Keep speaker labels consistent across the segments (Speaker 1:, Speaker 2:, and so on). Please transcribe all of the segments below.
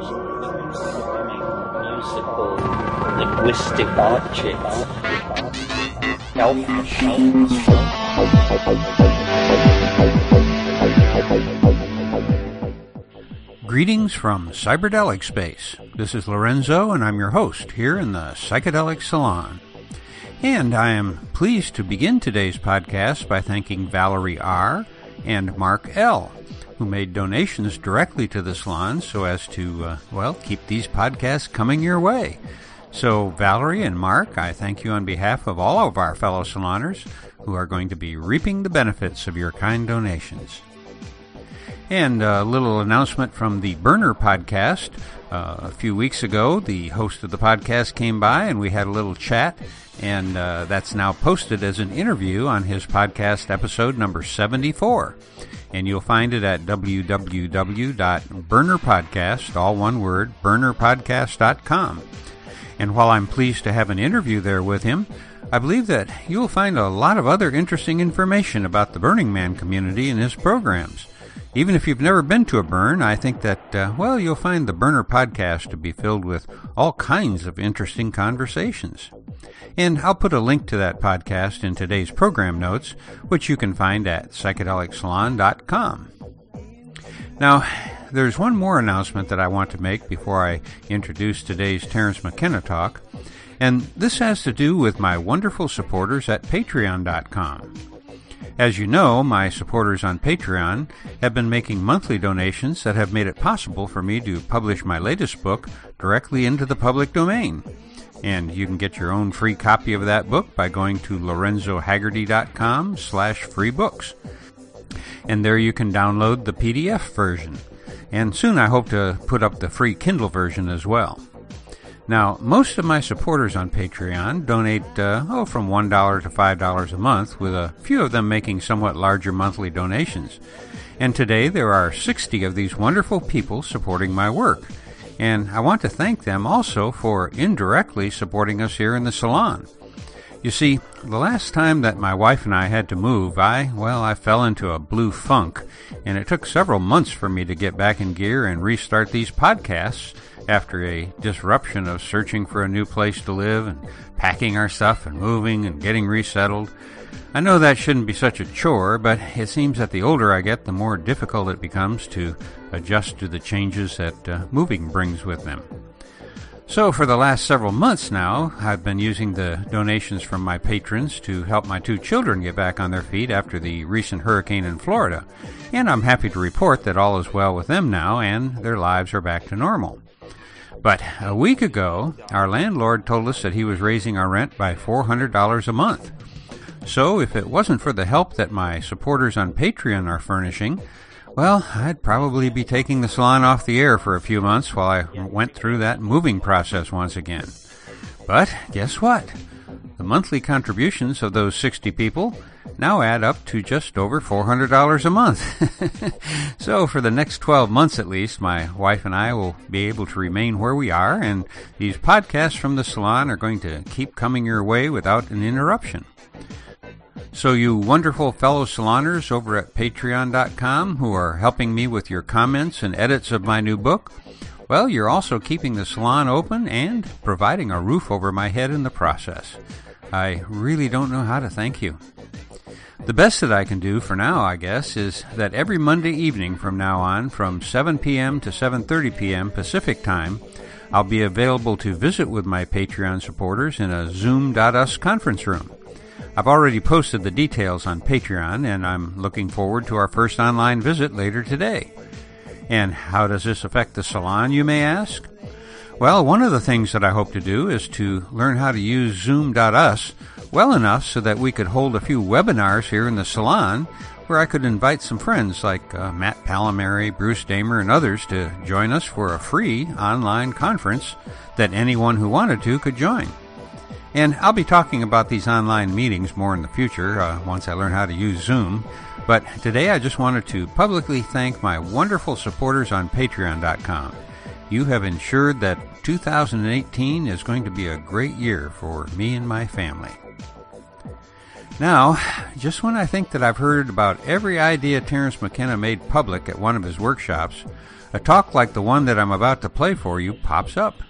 Speaker 1: musical linguistic objects.
Speaker 2: Greetings from Cyberdelic Space. This is Lorenzo, and I'm your host here in the Psychedelic Salon. And I am pleased to begin today's podcast by thanking Valerie R. and Mark L., who made donations directly to the salon so as to, uh, well, keep these podcasts coming your way. So, Valerie and Mark, I thank you on behalf of all of our fellow saloners who are going to be reaping the benefits of your kind donations. And a little announcement from the Burner podcast. Uh, a few weeks ago, the host of the podcast came by and we had a little chat, and uh, that's now posted as an interview on his podcast episode number 74 and you'll find it at www.burnerpodcast, all one word, burnerpodcast.com. And while I'm pleased to have an interview there with him, I believe that you'll find a lot of other interesting information about the Burning Man community in his programs. Even if you've never been to a burn, I think that, uh, well, you'll find the Burner podcast to be filled with all kinds of interesting conversations. And I'll put a link to that podcast in today's program notes, which you can find at psychedelicsalon.com. Now, there's one more announcement that I want to make before I introduce today's Terence McKenna talk, and this has to do with my wonderful supporters at patreon.com. As you know, my supporters on Patreon have been making monthly donations that have made it possible for me to publish my latest book directly into the public domain. And you can get your own free copy of that book by going to lorenzohagerty.com slash free books. And there you can download the PDF version. And soon I hope to put up the free Kindle version as well. Now, most of my supporters on Patreon donate, uh, oh, from $1 to $5 a month, with a few of them making somewhat larger monthly donations. And today there are 60 of these wonderful people supporting my work. And I want to thank them also for indirectly supporting us here in the salon. You see, the last time that my wife and I had to move, I, well, I fell into a blue funk, and it took several months for me to get back in gear and restart these podcasts after a disruption of searching for a new place to live and packing our stuff and moving and getting resettled. I know that shouldn't be such a chore, but it seems that the older I get, the more difficult it becomes to adjust to the changes that uh, moving brings with them. So, for the last several months now, I've been using the donations from my patrons to help my two children get back on their feet after the recent hurricane in Florida. And I'm happy to report that all is well with them now and their lives are back to normal. But a week ago, our landlord told us that he was raising our rent by $400 a month. So, if it wasn't for the help that my supporters on Patreon are furnishing, well, I'd probably be taking the salon off the air for a few months while I went through that moving process once again. But guess what? The monthly contributions of those 60 people now add up to just over $400 a month. so, for the next 12 months at least, my wife and I will be able to remain where we are, and these podcasts from the salon are going to keep coming your way without an interruption. So, you wonderful fellow saloners over at patreon.com who are helping me with your comments and edits of my new book, well, you're also keeping the salon open and providing a roof over my head in the process. I really don't know how to thank you. The best that I can do for now, I guess, is that every Monday evening from now on, from 7 p.m. to 7:30 p.m. Pacific Time, I'll be available to visit with my Patreon supporters in a Zoom.us conference room. I've already posted the details on Patreon, and I'm looking forward to our first online visit later today. And how does this affect the salon, you may ask? Well, one of the things that I hope to do is to learn how to use Zoom.us well enough so that we could hold a few webinars here in the salon where I could invite some friends like uh, Matt Pallamary, Bruce Damer, and others to join us for a free online conference that anyone who wanted to could join. And I'll be talking about these online meetings more in the future uh, once I learn how to use Zoom. But today I just wanted to publicly thank my wonderful supporters on Patreon.com. You have ensured that 2018 is going to be a great year for me and my family. Now, just when I think that I've heard about every idea Terence McKenna made public at one of his workshops, a talk like the one that I'm about to play for you pops up.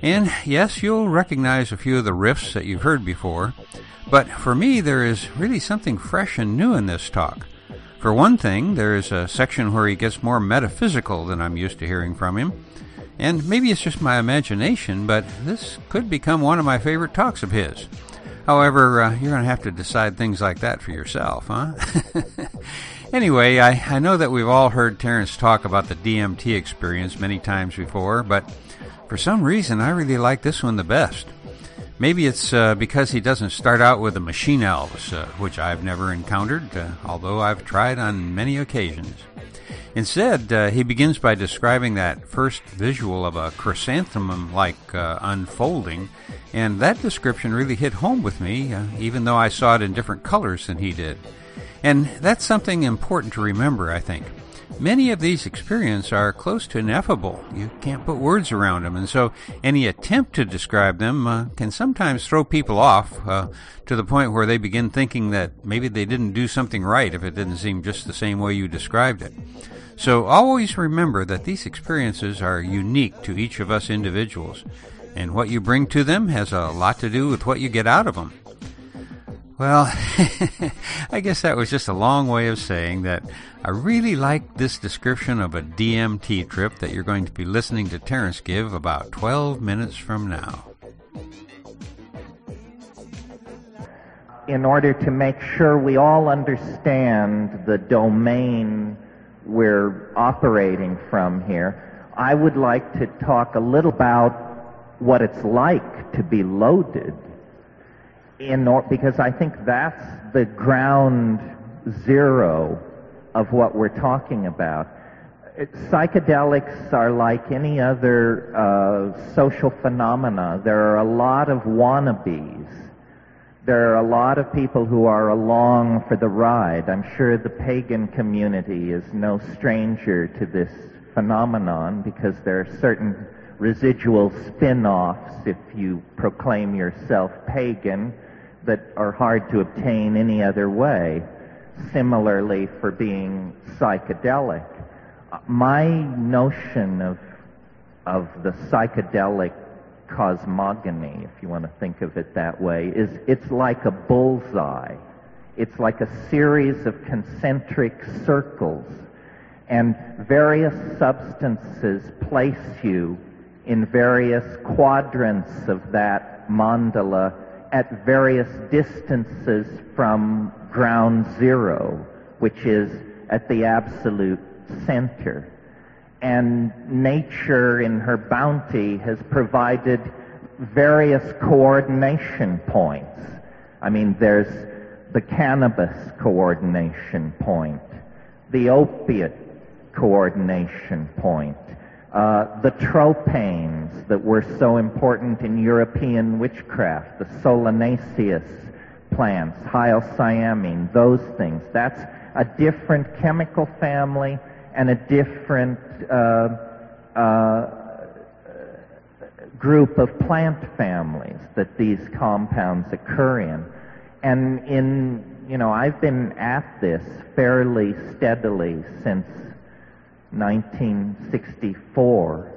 Speaker 2: And yes, you'll recognize a few of the riffs that you've heard before, but for me, there is really something fresh and new in this talk. For one thing, there is a section where he gets more metaphysical than I'm used to hearing from him. And maybe it's just my imagination, but this could become one of my favorite talks of his. However, uh, you're going to have to decide things like that for yourself, huh? anyway, I, I know that we've all heard Terence talk about the DMT experience many times before, but for some reason I really like this one the best. Maybe it's uh, because he doesn't start out with the machine elves, uh, which I've never encountered, uh, although I've tried on many occasions. Instead, uh, he begins by describing that first visual of a chrysanthemum like uh, unfolding, and that description really hit home with me, uh, even though I saw it in different colors than he did. And that's something important to remember, I think. Many of these experiences are close to ineffable. You can't put words around them, and so any attempt to describe them uh, can sometimes throw people off uh, to the point where they begin thinking that maybe they didn't do something right if it didn't seem just the same way you described it. So always remember that these experiences are unique to each of us individuals, and what you bring to them has a lot to do with what you get out of them. Well, I guess that was just a long way of saying that I really like this description of a DMT trip that you're going to be listening to Terence give about 12 minutes from now.
Speaker 3: In order to make sure we all understand the domain we're operating from here, I would like to talk a little about what it's like to be loaded in or, because I think that's the ground zero of what we're talking about. It, psychedelics are like any other uh, social phenomena. There are a lot of wannabes. There are a lot of people who are along for the ride. I'm sure the pagan community is no stranger to this phenomenon because there are certain residual spin-offs if you proclaim yourself pagan that are hard to obtain any other way. Similarly, for being psychedelic, my notion of of the psychedelic cosmogony, if you want to think of it that way, is it's like a bullseye. It's like a series of concentric circles, and various substances place you in various quadrants of that mandala at various distances from ground zero, which is at the absolute center. And nature, in her bounty, has provided various coordination points. I mean, there's the cannabis coordination point, the opiate coordination point, uh, the tropanes that were so important in European witchcraft, the solanaceous plants, hyoscyamine, those things. That's a different chemical family and a different uh, uh, group of plant families that these compounds occur in. And in, you know, I've been at this fairly steadily since 1964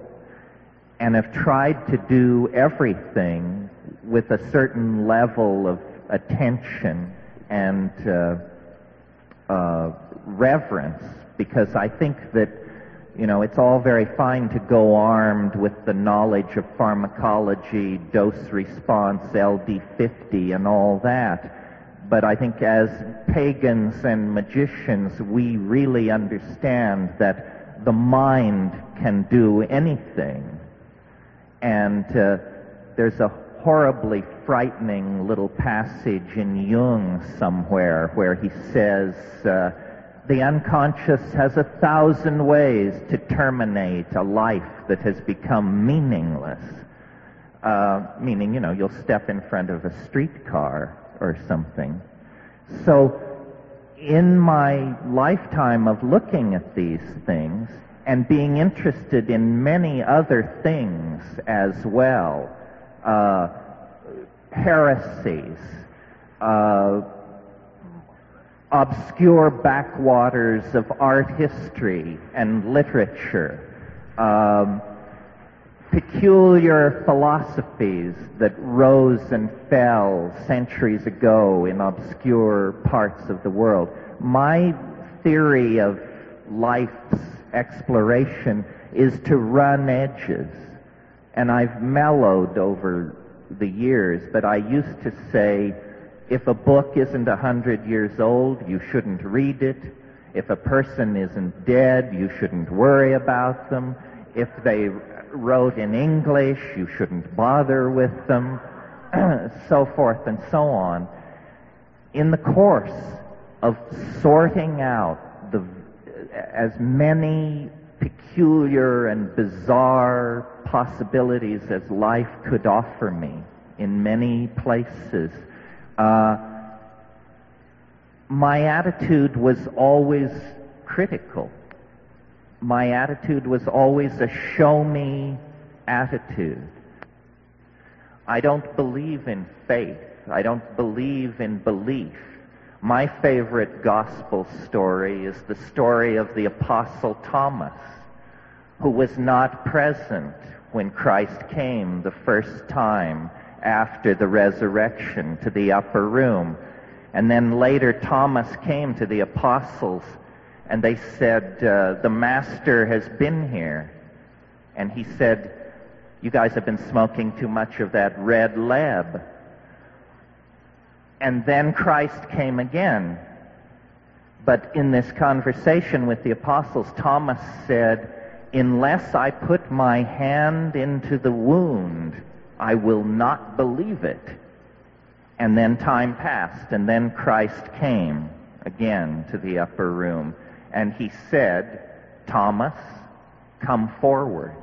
Speaker 3: and have tried to do everything with a certain level of attention and uh, uh, reverence because I think that you know it's all very fine to go armed with the knowledge of pharmacology, dose response, LD50, and all that. But I think as pagans and magicians, we really understand that the mind can do anything. And uh, there's a horribly frightening little passage in Jung somewhere where he says, uh, the unconscious has a thousand ways to terminate a life that has become meaningless. Uh, meaning, you know, you'll step in front of a streetcar or something. So in my lifetime of looking at these things and being interested in many other things as well, uh, heresies, uh, obscure backwaters of art history and literature, um, peculiar philosophies that rose and fell centuries ago in obscure parts of the world. My theory of life's exploration is to run edges. And I've mellowed over the years, but I used to say, if a book isn't a hundred years old, you shouldn't read it. If a person isn't dead, you shouldn't worry about them. If they wrote in English, you shouldn't bother with them, so forth and so on. In the course of sorting out the, as many peculiar and bizarre possibilities as life could offer me in many places, uh, my attitude was always critical my attitude was always a show me attitude. I don't believe in faith. I don't believe in belief. My favorite gospel story is the story of the apostle Thomas, who was not present when Christ came the first time after the resurrection to the upper room. And then later Thomas came to the apostles and they said, uh, The master has been here. And he said, You guys have been smoking too much of that red leb. And then Christ came again. But in this conversation with the apostles, Thomas said, Unless I put my hand into the wound, I will not believe it. And then time passed, and then Christ came again to the upper room and he said, Thomas, come forward.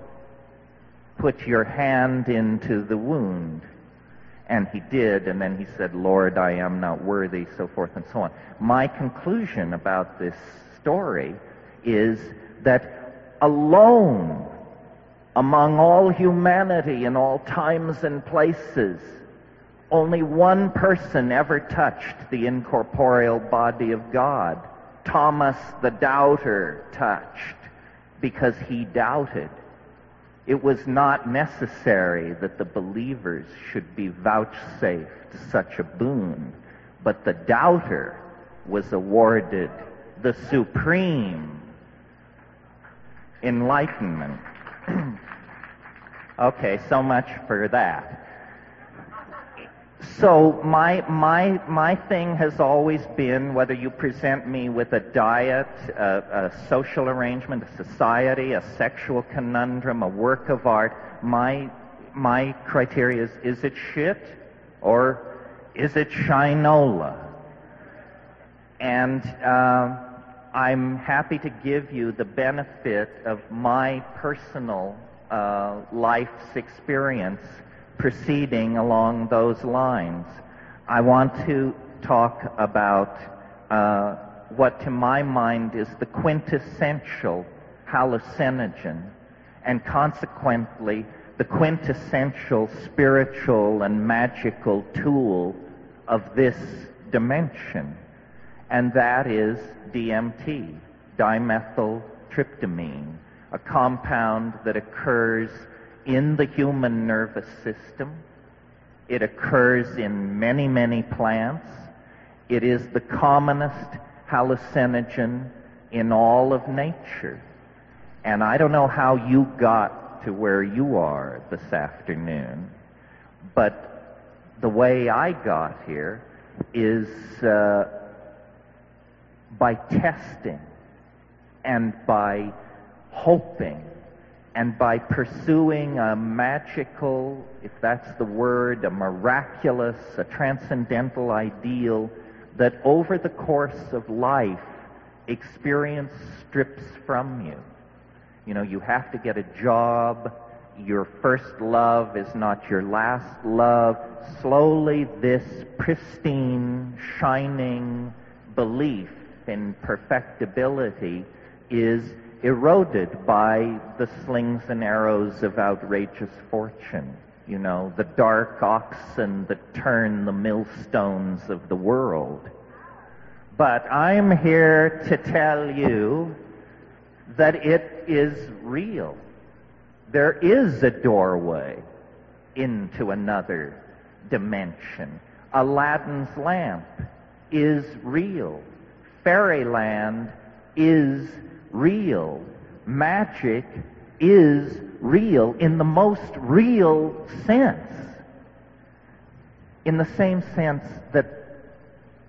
Speaker 3: Put your hand into the wound. And he did, and then he said, Lord, I am not worthy, so forth and so on. My conclusion about this story is that alone among all humanity in all times and places, only one person ever touched the incorporeal body of God. Thomas the doubter touched because he doubted. It was not necessary that the believers should be vouchsafed such a boon, but the doubter was awarded the supreme enlightenment. okay, so much for that. So my, my, my thing has always been whether you present me with a diet, a, a social arrangement, a society, a sexual conundrum, a work of art, my, my criteria is, is it shit or is it shinola? And uh, I'm happy to give you the benefit of my personal uh, life's experience proceeding along those lines. I want to talk about uh, what to my mind is the quintessential hallucinogen and consequently the quintessential spiritual and magical tool of this dimension. And that is DMT, dimethyltryptamine, a compound that occurs in the human nervous system. It occurs in many, many plants. It is the commonest hallucinogen in all of nature. And I don't know how you got to where you are this afternoon, but the way I got here is uh, by testing and by hoping and by pursuing a magical, if that's the word, a miraculous, a transcendental ideal that over the course of life, experience strips from you. You know, you have to get a job. Your first love is not your last love. Slowly, this pristine, shining belief in perfectibility is eroded by the slings and arrows of outrageous fortune. You know, the dark oxen that turn the millstones of the world. But I'm here to tell you that it is real. There is a doorway into another dimension. Aladdin's lamp is real. Fairyland is real. Magic is real in the most real sense. In the same sense that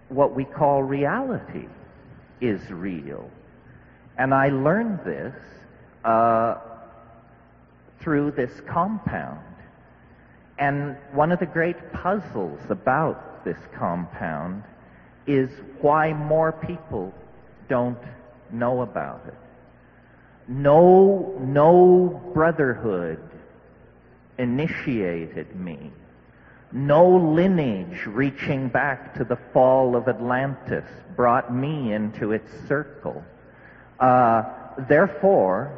Speaker 3: what we call reality is real. And I learned this uh, through this compound. And one of the great puzzles about this compound is why more people don't know about it. No, no brotherhood initiated me. No lineage reaching back to the fall of Atlantis brought me into its circle. Uh, therefore,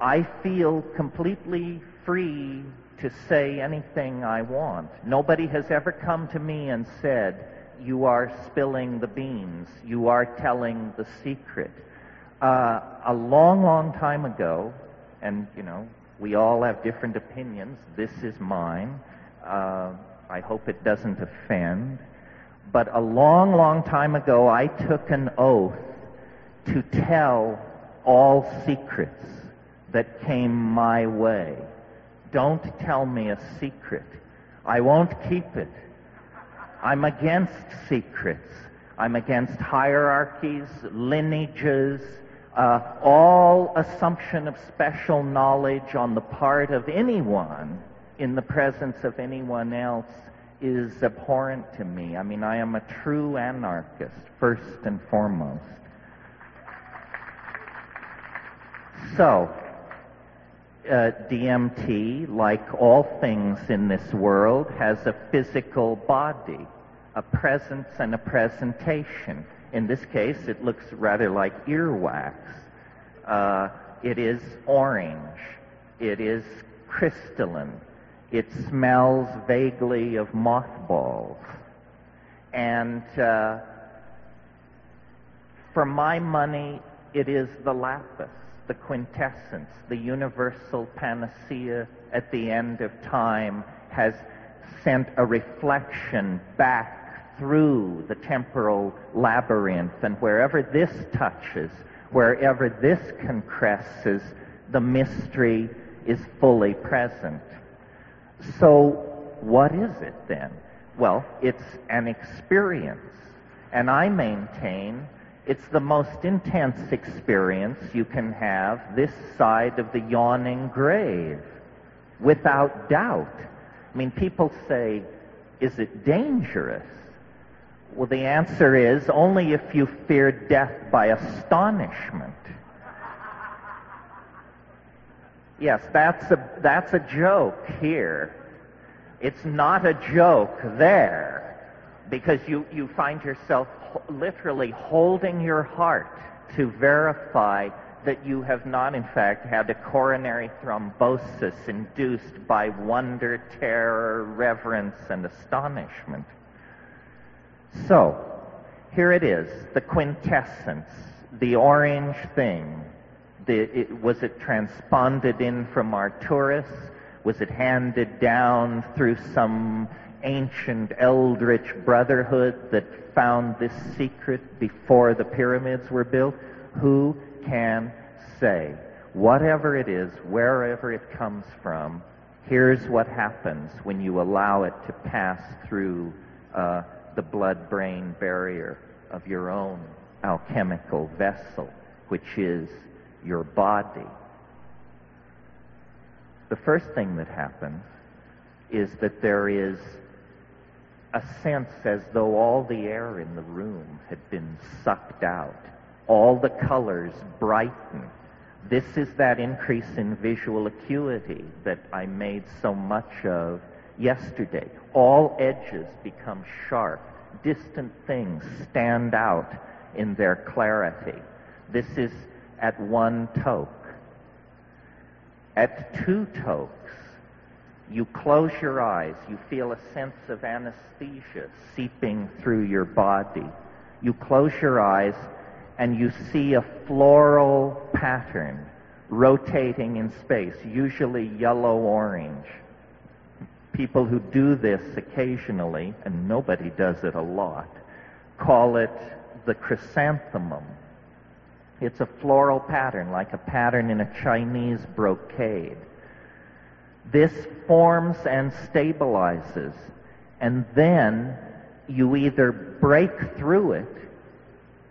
Speaker 3: I feel completely free to say anything I want. Nobody has ever come to me and said, you are spilling the beans. You are telling the secret. Uh, a long, long time ago, and you know, we all have different opinions. This is mine. Uh, I hope it doesn't offend. But a long, long time ago, I took an oath to tell all secrets that came my way. Don't tell me a secret. I won't keep it. I'm against secrets. I'm against hierarchies, lineages, uh, all assumption of special knowledge on the part of anyone in the presence of anyone else is abhorrent to me. I mean, I am a true anarchist, first and foremost. So, uh, DMT, like all things in this world, has a physical body, a presence and a presentation. In this case, it looks rather like earwax. Uh, it is orange. It is crystalline. It smells vaguely of mothballs. And uh, for my money, it is the lapis the quintessence, the universal panacea at the end of time has sent a reflection back through the temporal labyrinth. And wherever this touches, wherever this concresces, the mystery is fully present. So, what is it then? Well, it's an experience. And I maintain it's the most intense experience you can have this side of the yawning grave, without doubt. I mean, people say, is it dangerous? Well, the answer is only if you fear death by astonishment. Yes, that's a, that's a joke here. It's not a joke there because you, you find yourself literally holding your heart to verify that you have not, in fact, had a coronary thrombosis induced by wonder, terror, reverence, and astonishment. So, here it is, the quintessence, the orange thing. The, it, was it transponded in from Arcturus? Was it handed down through some ancient eldritch brotherhood that found this secret before the pyramids were built? Who can say? Whatever it is, wherever it comes from, here's what happens when you allow it to pass through uh, the blood-brain barrier of your own alchemical vessel, which is your body. The first thing that happens is that there is a sense as though all the air in the room had been sucked out. All the colors brighten. This is that increase in visual acuity that I made so much of yesterday. All edges become sharp. Distant things stand out in their clarity. This is at one toke. At two tokes, you close your eyes, you feel a sense of anesthesia seeping through your body. You close your eyes and you see a floral pattern rotating in space, usually yellow-orange. People who do this occasionally, and nobody does it a lot, call it the chrysanthemum. It's a floral pattern, like a pattern in a Chinese brocade. This forms and stabilizes, and then you either break through it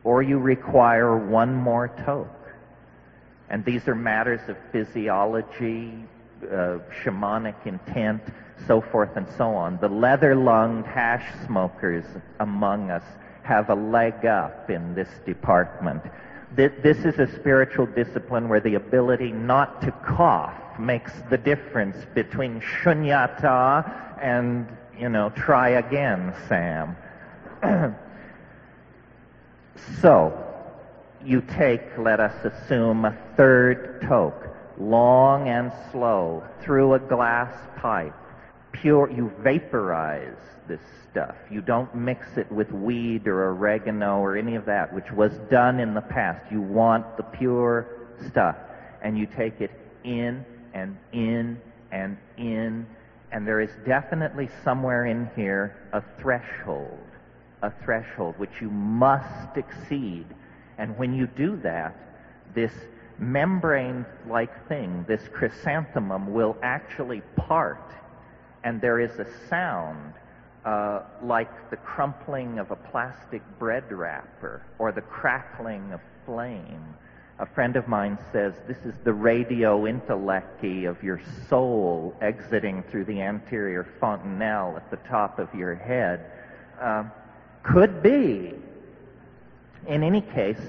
Speaker 3: or you require one more toke. And these are matters of physiology, uh, shamanic intent, so forth and so on. The leather-lunged hash smokers among us have a leg up in this department. This is a spiritual discipline where the ability not to cough makes the difference between shunyata and, you know, try again, Sam. so, you take, let us assume, a third toke, long and slow, through a glass pipe. Pure, you vaporize this stuff. You don't mix it with weed or oregano or any of that, which was done in the past. You want the pure stuff. And you take it in and in and in. And there is definitely somewhere in here a threshold, a threshold which you must exceed. And when you do that, this membrane-like thing, this chrysanthemum, will actually part. And there is a sound uh, like the crumpling of a plastic bread wrapper or the crackling of flame. A friend of mine says this is the radio intellecty of your soul exiting through the anterior fontanelle at the top of your head. Uh, could be. In any case,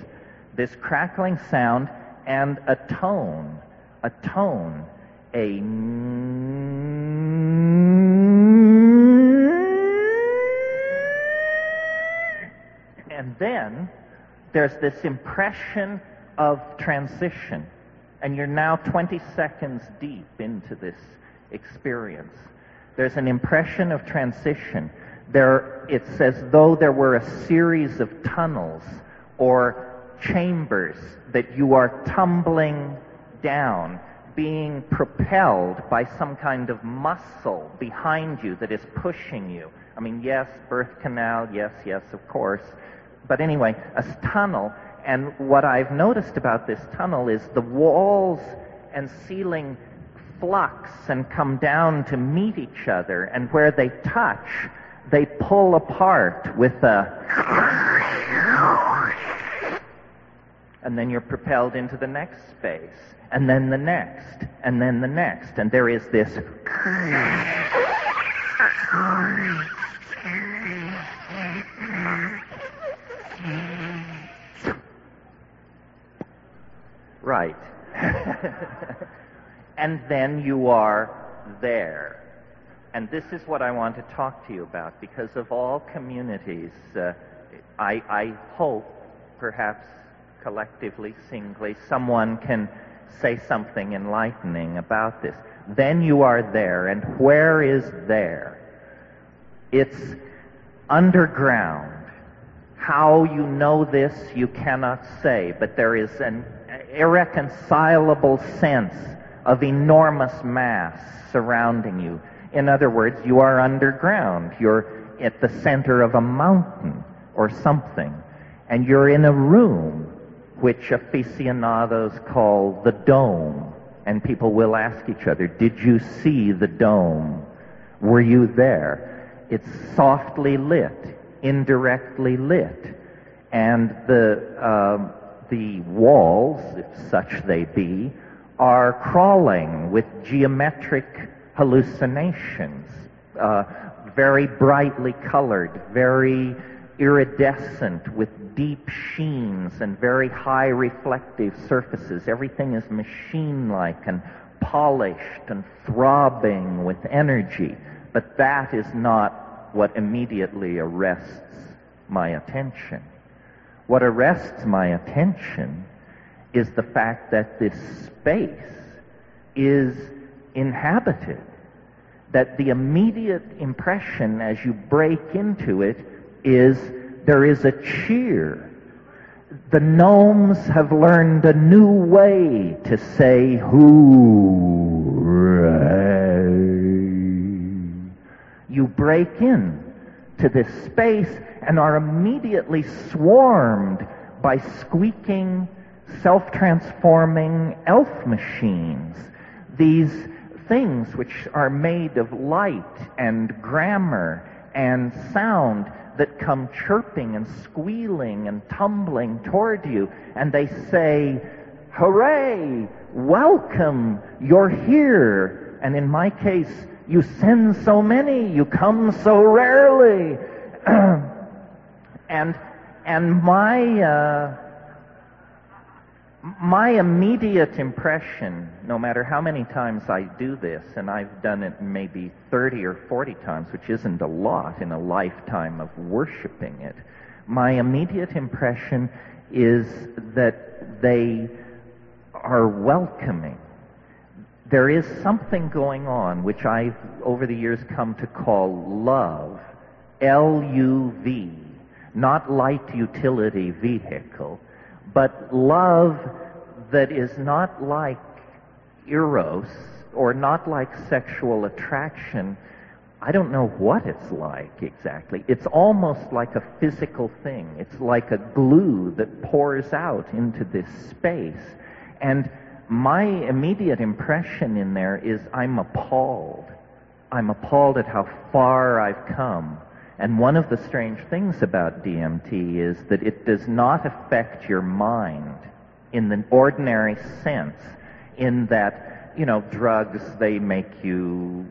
Speaker 3: this crackling sound and a tone, a tone, a There's this impression of transition. And you're now 20 seconds deep into this experience. There's an impression of transition. There, it's as though there were a series of tunnels or chambers that you are tumbling down, being propelled by some kind of muscle behind you that is pushing you. I mean, yes, birth canal, yes, yes, of course. But anyway, a tunnel. And what I've noticed about this tunnel is the walls and ceiling flux and come down to meet each other. And where they touch, they pull apart with a. And then you're propelled into the next space. And then the next. And then the next. And there is this. Right. and then you are there. And this is what I want to talk to you about because of all communities, uh, I, I hope, perhaps collectively, singly, someone can say something enlightening about this. Then you are there. And where is there? It's underground. How you know this, you cannot say, but there is an irreconcilable sense of enormous mass surrounding you. In other words, you are underground. You're at the center of a mountain or something. And you're in a room which aficionados call the dome. And people will ask each other, did you see the dome? Were you there? It's softly lit, indirectly lit. And the, uh, the walls, if such they be, are crawling with geometric hallucinations, uh, very brightly colored, very iridescent, with deep sheens and very high reflective surfaces. Everything is machine-like and polished and throbbing with energy. But that is not what immediately arrests my attention. What arrests my attention is the fact that this space is inhabited. That the immediate impression as you break into it is there is a cheer. The gnomes have learned a new way to say hooray. You break in to this space and are immediately swarmed by squeaking, self-transforming elf machines. These things which are made of light and grammar and sound that come chirping and squealing and tumbling toward you, and they say, Hooray! Welcome! You're here! And in my case, you send so many, you come so rarely. and and my uh, my immediate impression, no matter how many times I do this, and I've done it maybe 30 or 40 times, which isn't a lot in a lifetime of worshiping it, my immediate impression is that they are welcoming. There is something going on which I've over the years come to call love. L-U-V. Not light utility vehicle but love that is not like eros or not like sexual attraction, I don't know what it's like exactly. It's almost like a physical thing. It's like a glue that pours out into this space. And my immediate impression in there is I'm appalled. I'm appalled at how far I've come. And one of the strange things about DMT is that it does not affect your mind in the ordinary sense, in that, you know, drugs, they make you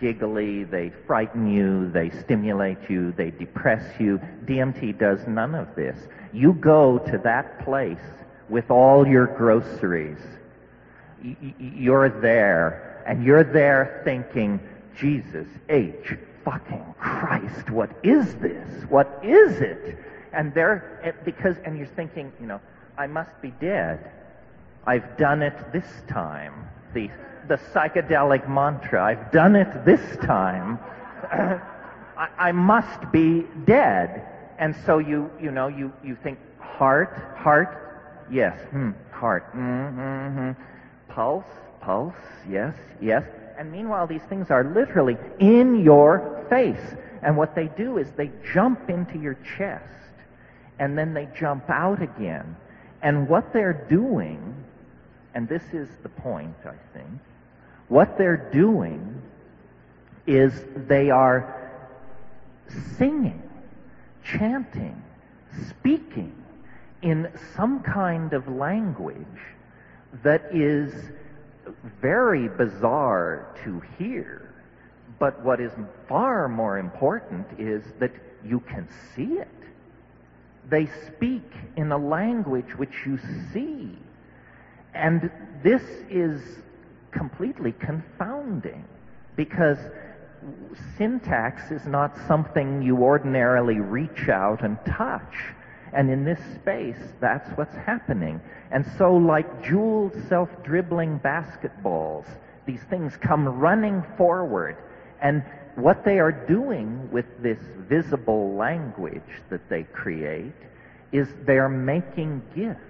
Speaker 3: giggly, they frighten you, they stimulate you, they depress you. DMT does none of this. You go to that place with all your groceries. You're there, and you're there thinking, Jesus H fucking Christ, what is this? What is it? And there, because, and you're thinking, you know, I must be dead. I've done it this time. The, the psychedelic mantra, I've done it this time. I, I must be dead. And so you, you know, you, you think heart, heart, yes, hmm, heart, mm-hmm, pulse, pulse, yes, yes. And meanwhile, these things are literally in your face. And what they do is they jump into your chest and then they jump out again. And what they're doing, and this is the point, I think, what they're doing is they are singing, chanting, speaking in some kind of language that is very bizarre to hear. But what is far more important is that you can see it. They speak in a language which you see. And this is completely confounding because syntax is not something you ordinarily reach out and touch. And in this space, that's what's happening. And so, like jeweled, self dribbling basketballs, these things come running forward. And what they are doing with this visible language that they create is they're making gifts.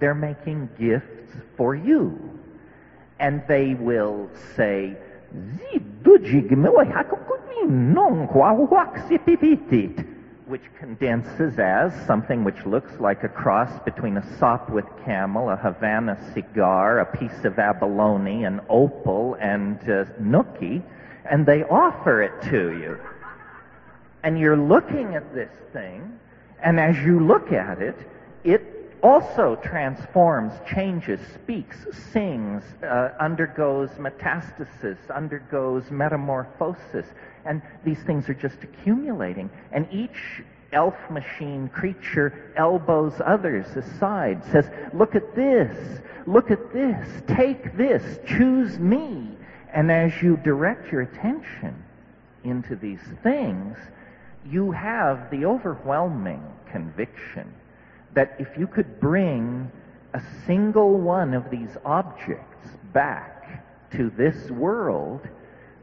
Speaker 3: They're making gifts for you. And they will say, which condenses as something which looks like a cross between a Sopwith camel, a Havana cigar, a piece of abalone, an opal, and uh, nookie, and they offer it to you. And you're looking at this thing, and as you look at it, it also transforms, changes, speaks, sings, uh, undergoes metastasis, undergoes metamorphosis. And these things are just accumulating. And each elf machine creature elbows others aside, says, Look at this, look at this, take this, choose me. And as you direct your attention into these things, you have the overwhelming conviction that if you could bring a single one of these objects back to this world,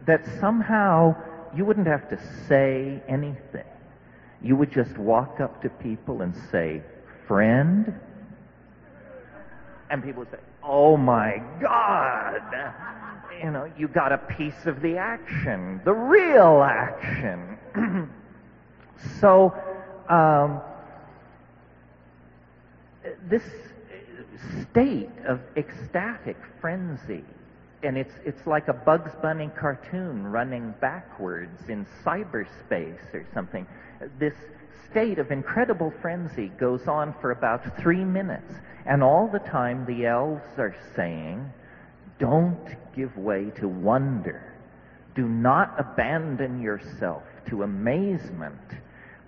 Speaker 3: that somehow you wouldn't have to say anything. You would just walk up to people and say, friend? And people would say, oh my God! You know, you got a piece of the action, the real action. so, um, this state of ecstatic frenzy and it's it's like a Bugs Bunny cartoon running backwards in cyberspace or something. This state of incredible frenzy goes on for about three minutes, and all the time the elves are saying, "Don't give way to wonder. Do not abandon yourself to amazement.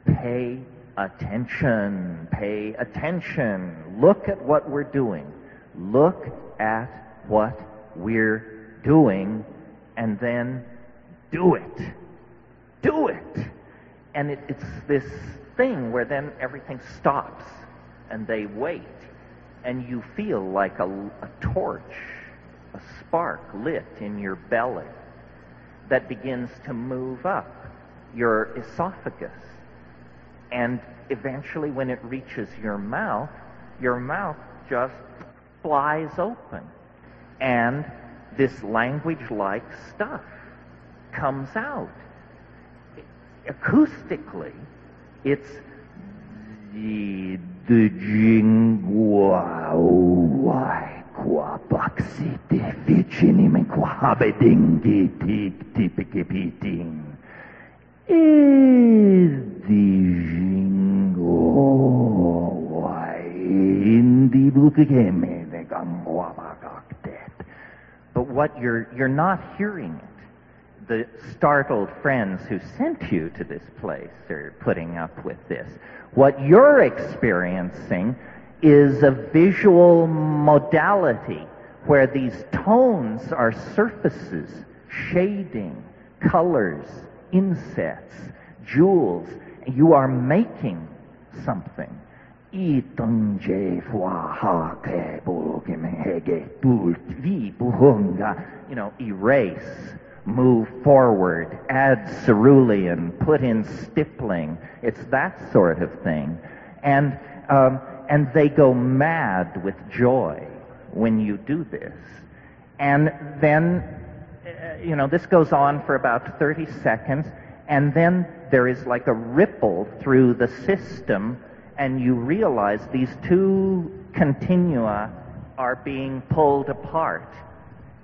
Speaker 3: Pay attention. Pay attention. Look at what we're doing. Look at what we're doing and then do it. Do it. And it, it's this thing where then everything stops and they wait and you feel like a, a torch, a spark lit in your belly that begins to move up your esophagus. And eventually, when it reaches your mouth, your mouth just flies open and this language like stuff comes out. Acoustically, it's the jingua qua baxite ficinim qua bedingi tip tipikipiting. Is the jingua in the bukikeme de gangwa but what you're, you're not hearing it. The startled friends who sent you to this place are putting up with this. What you're experiencing is a visual modality where these tones are surfaces, shading, colors, insets, jewels. You are making something i tanje ha ke bult vi buhunga, you know, erase, move forward, add cerulean, put in stippling. It's that sort of thing. And, um, and they go mad with joy when you do this. And then, uh, you know, this goes on for about 30 seconds, and then there is like a ripple through the system and you realize these two continua are being pulled apart.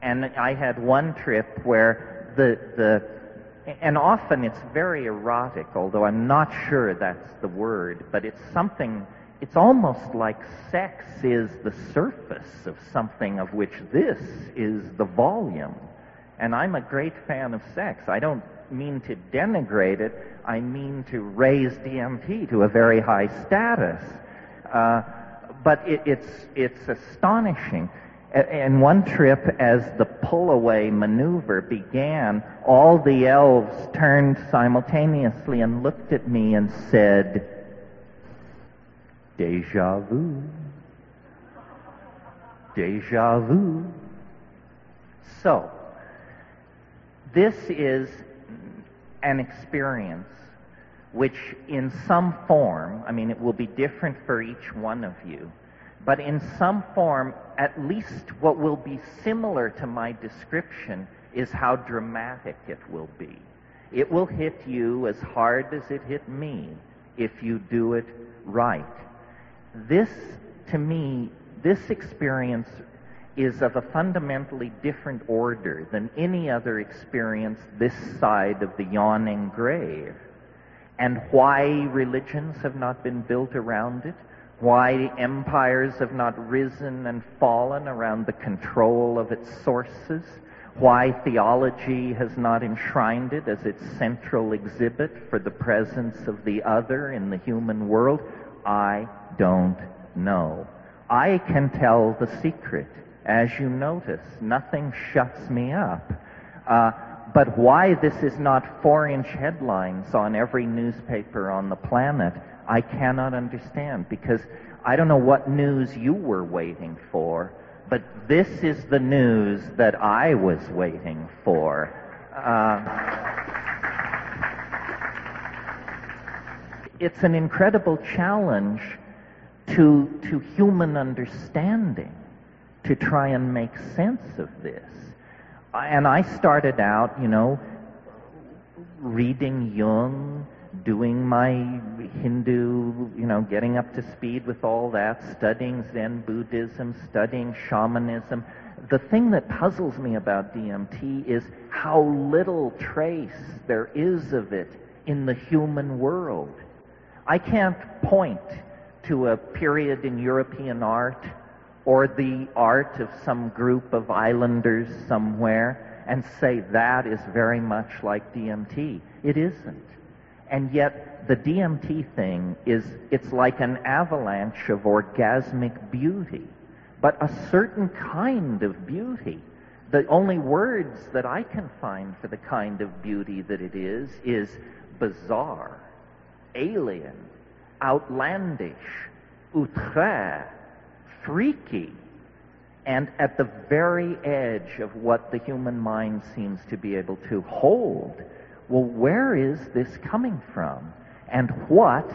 Speaker 3: And I had one trip where the, the, and often it's very erotic, although I'm not sure that's the word, but it's something, it's almost like sex is the surface of something of which this is the volume. And I'm a great fan of sex. I don't mean to denigrate it. I mean to raise DMT to a very high status. Uh, but it, it's, it's astonishing. In one trip, as the pull-away maneuver began, all the elves turned simultaneously and looked at me and said, Deja vu. Deja vu. So, this is an experience which in some form, I mean, it will be different for each one of you, but in some form, at least what will be similar to my description is how dramatic it will be. It will hit you as hard as it hit me if you do it right. This, to me, this experience is of a fundamentally different order than any other experience this side of the yawning grave. And why religions have not been built around it, why empires have not risen and fallen around the control of its sources, why theology has not enshrined it as its central exhibit for the presence of the other in the human world, I don't know. I can tell the secret. As you notice, nothing shuts me up. Uh, but why this is not four inch headlines on every newspaper on the planet, I cannot understand because I don't know what news you were waiting for, but this is the news that I was waiting for. Uh, it's an incredible challenge to, to human understanding to try and make sense of this. And I started out, you know, reading Jung, doing my Hindu, you know, getting up to speed with all that, studying Zen Buddhism, studying shamanism. The thing that puzzles me about DMT is how little trace there is of it in the human world. I can't point to a period in European art or the art of some group of islanders somewhere and say that is very much like DMT. It isn't. And yet the DMT thing is, it's like an avalanche of orgasmic beauty, but a certain kind of beauty. The only words that I can find for the kind of beauty that it is is bizarre, alien, outlandish, outre, freaky, and at the very edge of what the human mind seems to be able to hold. Well, where is this coming from? And what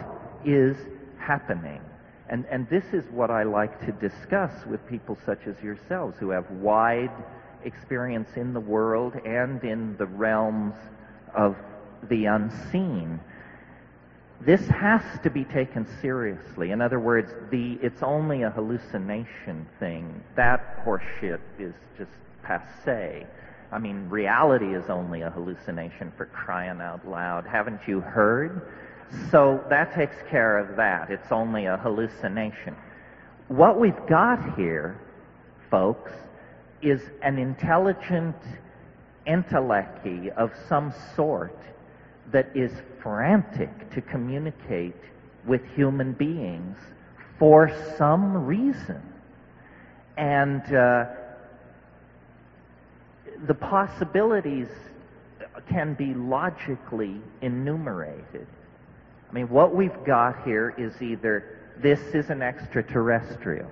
Speaker 3: is happening? And, and this is what I like to discuss with people such as yourselves who have wide experience in the world and in the realms of the unseen this has to be taken seriously. In other words, the it's only a hallucination thing. That horseshit is just passe. I mean, reality is only a hallucination for crying out loud. Haven't you heard? So that takes care of that. It's only a hallucination. What we've got here, folks, is an intelligent intellect of some sort that is frantic to communicate with human beings for some reason. And uh, the possibilities can be logically enumerated. I mean, what we've got here is either this is an extraterrestrial,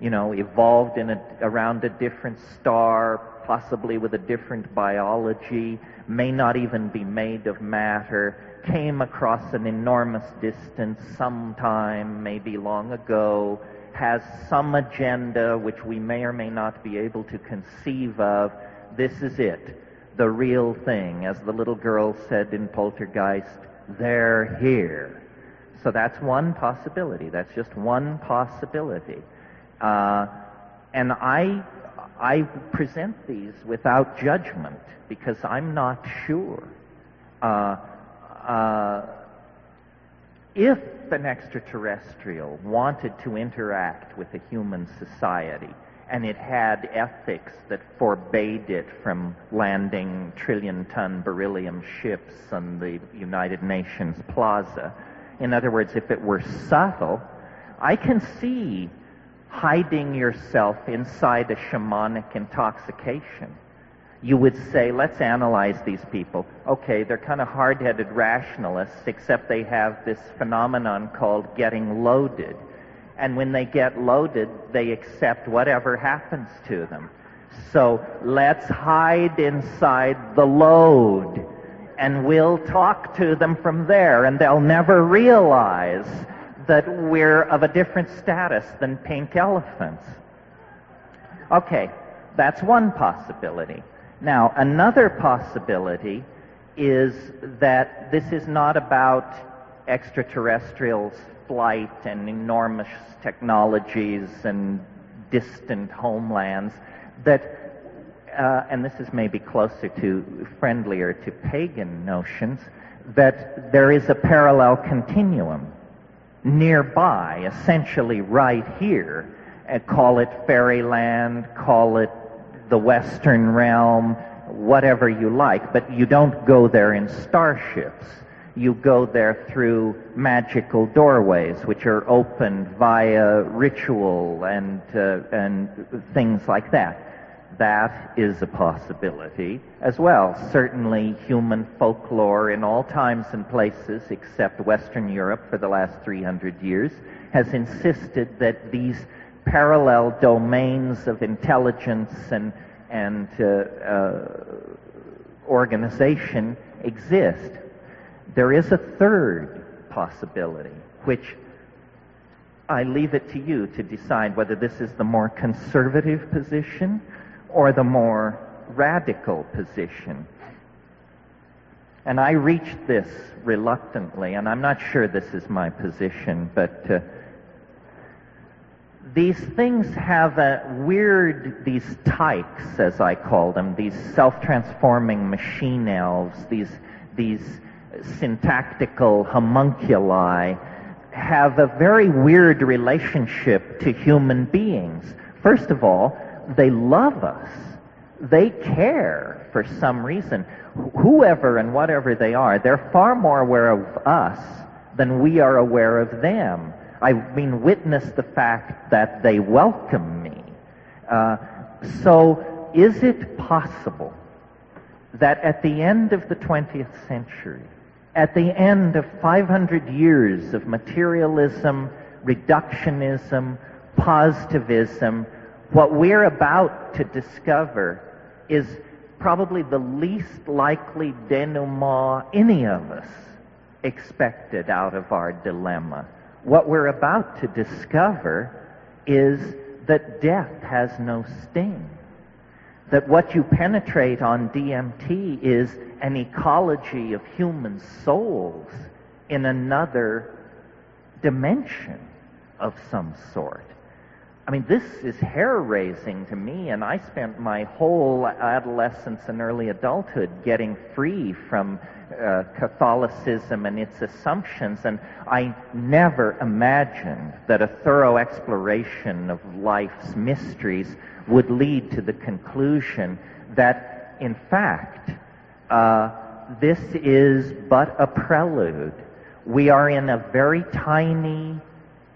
Speaker 3: you know, evolved in a, around a different star, possibly with a different biology, may not even be made of matter, came across an enormous distance sometime, maybe long ago, has some agenda which we may or may not be able to conceive of. This is it, the real thing. As the little girl said in Poltergeist, they're here. So that's one possibility. That's just one possibility. Uh, and I, I present these without judgment because I'm not sure. Uh, uh, if an extraterrestrial wanted to interact with a human society and it had ethics that forbade it from landing trillion ton beryllium ships on the United Nations Plaza, in other words, if it were subtle, I can see hiding yourself inside a shamanic intoxication you would say, let's analyze these people. Okay, they're kind of hard-headed rationalists, except they have this phenomenon called getting loaded. And when they get loaded, they accept whatever happens to them. So let's hide inside the load, and we'll talk to them from there, and they'll never realize that we're of a different status than pink elephants. Okay, that's one possibility. Now, another possibility is that this is not about extraterrestrials' flight and enormous technologies and distant homelands, that, uh, and this is maybe closer to, friendlier to pagan notions, that there is a parallel continuum nearby, essentially right here. Uh, call it fairyland, call it the Western realm, whatever you like, but you don't go there in starships. You go there through magical doorways, which are opened via ritual and, uh, and things like that. That is a possibility as well. Certainly human folklore in all times and places except Western Europe for the last 300 years has insisted that these parallel domains of intelligence and, and uh, uh, organization exist. There is a third possibility, which I leave it to you to decide whether this is the more conservative position or the more radical position. And I reached this reluctantly, and I'm not sure this is my position, but uh, these things have a weird, these tykes, as I call them, these self-transforming machine elves, these, these syntactical homunculi, have a very weird relationship to human beings. First of all, they love us. They care for some reason. Whoever and whatever they are, they're far more aware of us than we are aware of them. I mean, witness the fact that they welcome me. Uh, so, is it possible that at the end of the 20th century, at the end of 500 years of materialism, reductionism, positivism, what we're about to discover is probably the least likely denouement any of us expected out of our dilemma. What we're about to discover is that death has no sting. That what you penetrate on DMT is an ecology of human souls in another dimension of some sort. I mean, this is hair raising to me, and I spent my whole adolescence and early adulthood getting free from uh, Catholicism and its assumptions, and I never imagined that a thorough exploration of life's mysteries would lead to the conclusion that, in fact, uh, this is but a prelude. We are in a very tiny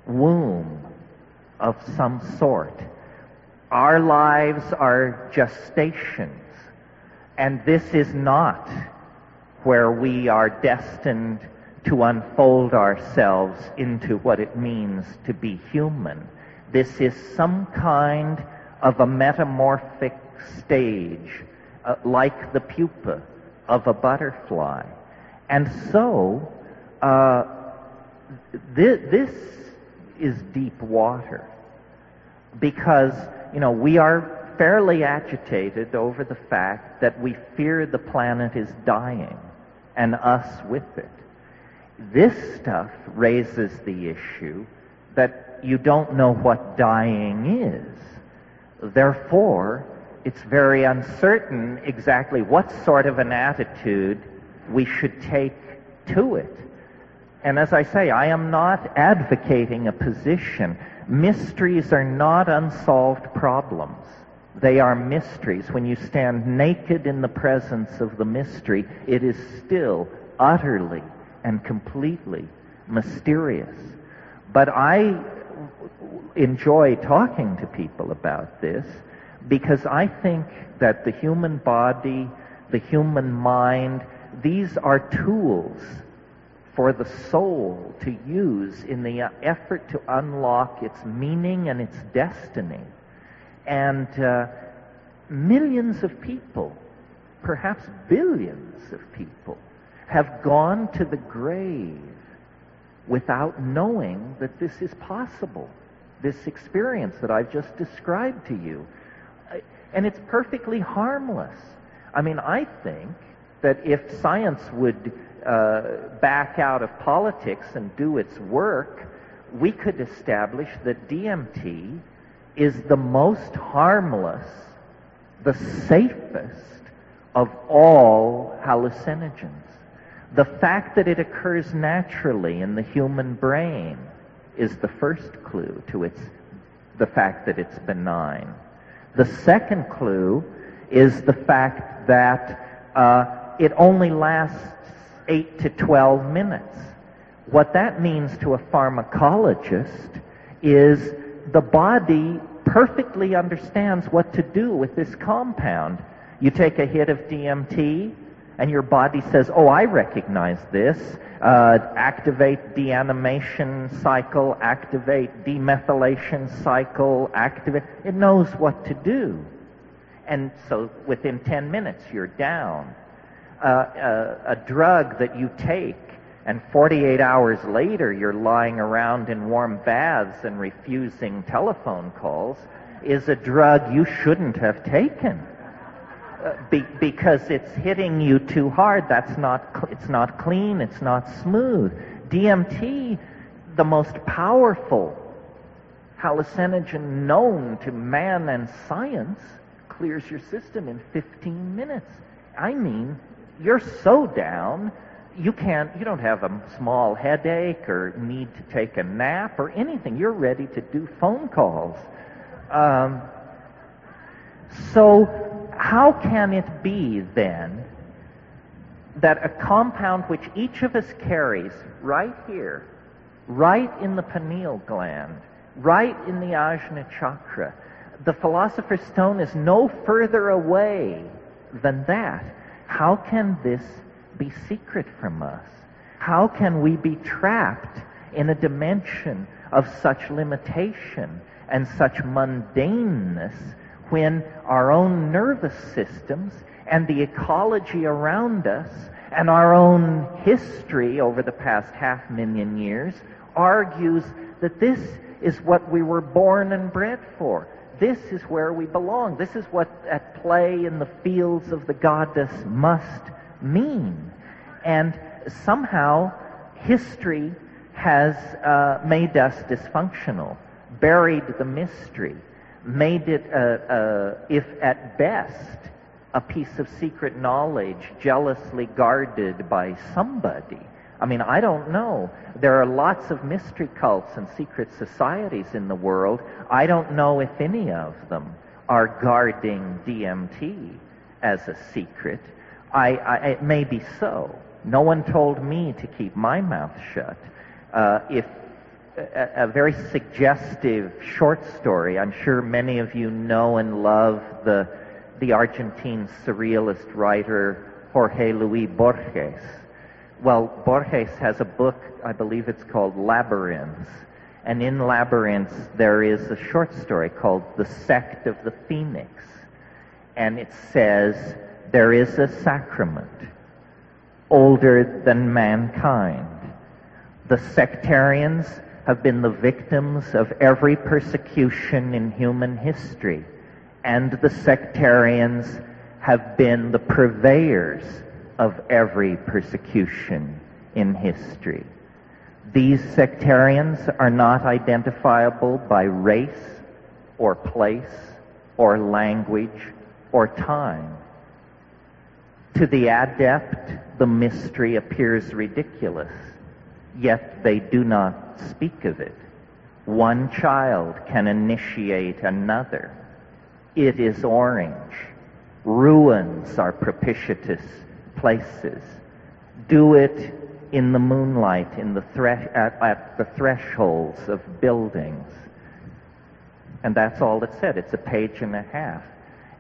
Speaker 3: womb of some sort. Our lives are gestations, and this is not where we are destined to unfold ourselves into what it means to be human. This is some kind of a metamorphic stage, uh, like the pupa of a butterfly. And so, uh, th- this is deep water because, you know, we are fairly agitated over the fact that we fear the planet is dying and us with it. This stuff raises the issue that you don't know what dying is. Therefore, it's very uncertain exactly what sort of an attitude we should take to it. And as I say, I am not advocating a position. Mysteries are not unsolved problems. They are mysteries. When you stand naked in the presence of the mystery, it is still utterly and completely mysterious. But I enjoy talking to people about this because I think that the human body, the human mind, these are tools for the soul to use in the effort to unlock its meaning and its destiny. And uh, millions of people, perhaps billions of people, have gone to the grave without knowing that this is possible, this experience that I've just described to you. And it's perfectly harmless. I mean, I think that if science would uh, back out of politics and do its work, we could establish that DMT is the most harmless, the safest of all hallucinogens. The fact that it occurs naturally in the human brain is the first clue to its the fact that it's benign. The second clue is the fact that uh, it only lasts 8 to 12 minutes. What that means to a pharmacologist is the body perfectly understands what to do with this compound. You take a hit of DMT, and your body says, oh, I recognize this. Uh, activate deamination cycle, activate demethylation cycle, activate. It knows what to do. And so within 10 minutes, you're down. Uh, uh, a drug that you take and 48 hours later you're lying around in warm baths and refusing telephone calls is a drug you shouldn't have taken. Uh, be, because it's hitting you too hard. That's not, it's not clean, it's not smooth. DMT, the most powerful hallucinogen known to man and science, clears your system in 15 minutes. I mean, you're so down, you can't, you don't have a small headache or need to take a nap or anything. You're ready to do phone calls. Um, so, how can it be then that a compound which each of us carries right here, right in the pineal gland, right in the Ajna chakra, the philosopher's stone is no further away than that. How can this be secret from us? How can we be trapped in a dimension of such limitation and such mundaneness when our own nervous systems and the ecology around us and our own history over the past half million years argues that this is what we were born and bred for. This is where we belong. This is what at play in the fields of the goddess must mean. And somehow history has uh, made us dysfunctional, buried the mystery, made it, uh, uh, if at best, a piece of secret knowledge jealously guarded by somebody. I mean, I don't know. There are lots of mystery cults and secret societies in the world. I don't know if any of them are guarding DMT as a secret. I, I, it may be so. No one told me to keep my mouth shut. Uh, if a, a, very suggestive short story, I'm sure many of you know and love the the Argentine surrealist writer Jorge Luis Borges. Well, Borges has a book, I believe it's called Labyrinths. And in Labyrinths, there is a short story called The Sect of the Phoenix. And it says, there is a sacrament older than mankind. The sectarians have been the victims of every persecution in human history, and the sectarians have been the purveyors of every persecution in history. These sectarians are not identifiable by race or place or language or time. To the adept, the mystery appears ridiculous, yet they do not speak of it. One child can initiate another. It is orange. Ruins are propitious places. Do it in the moonlight, in the thre- at, at the thresholds of buildings. And that's all it said. It's a page and a half.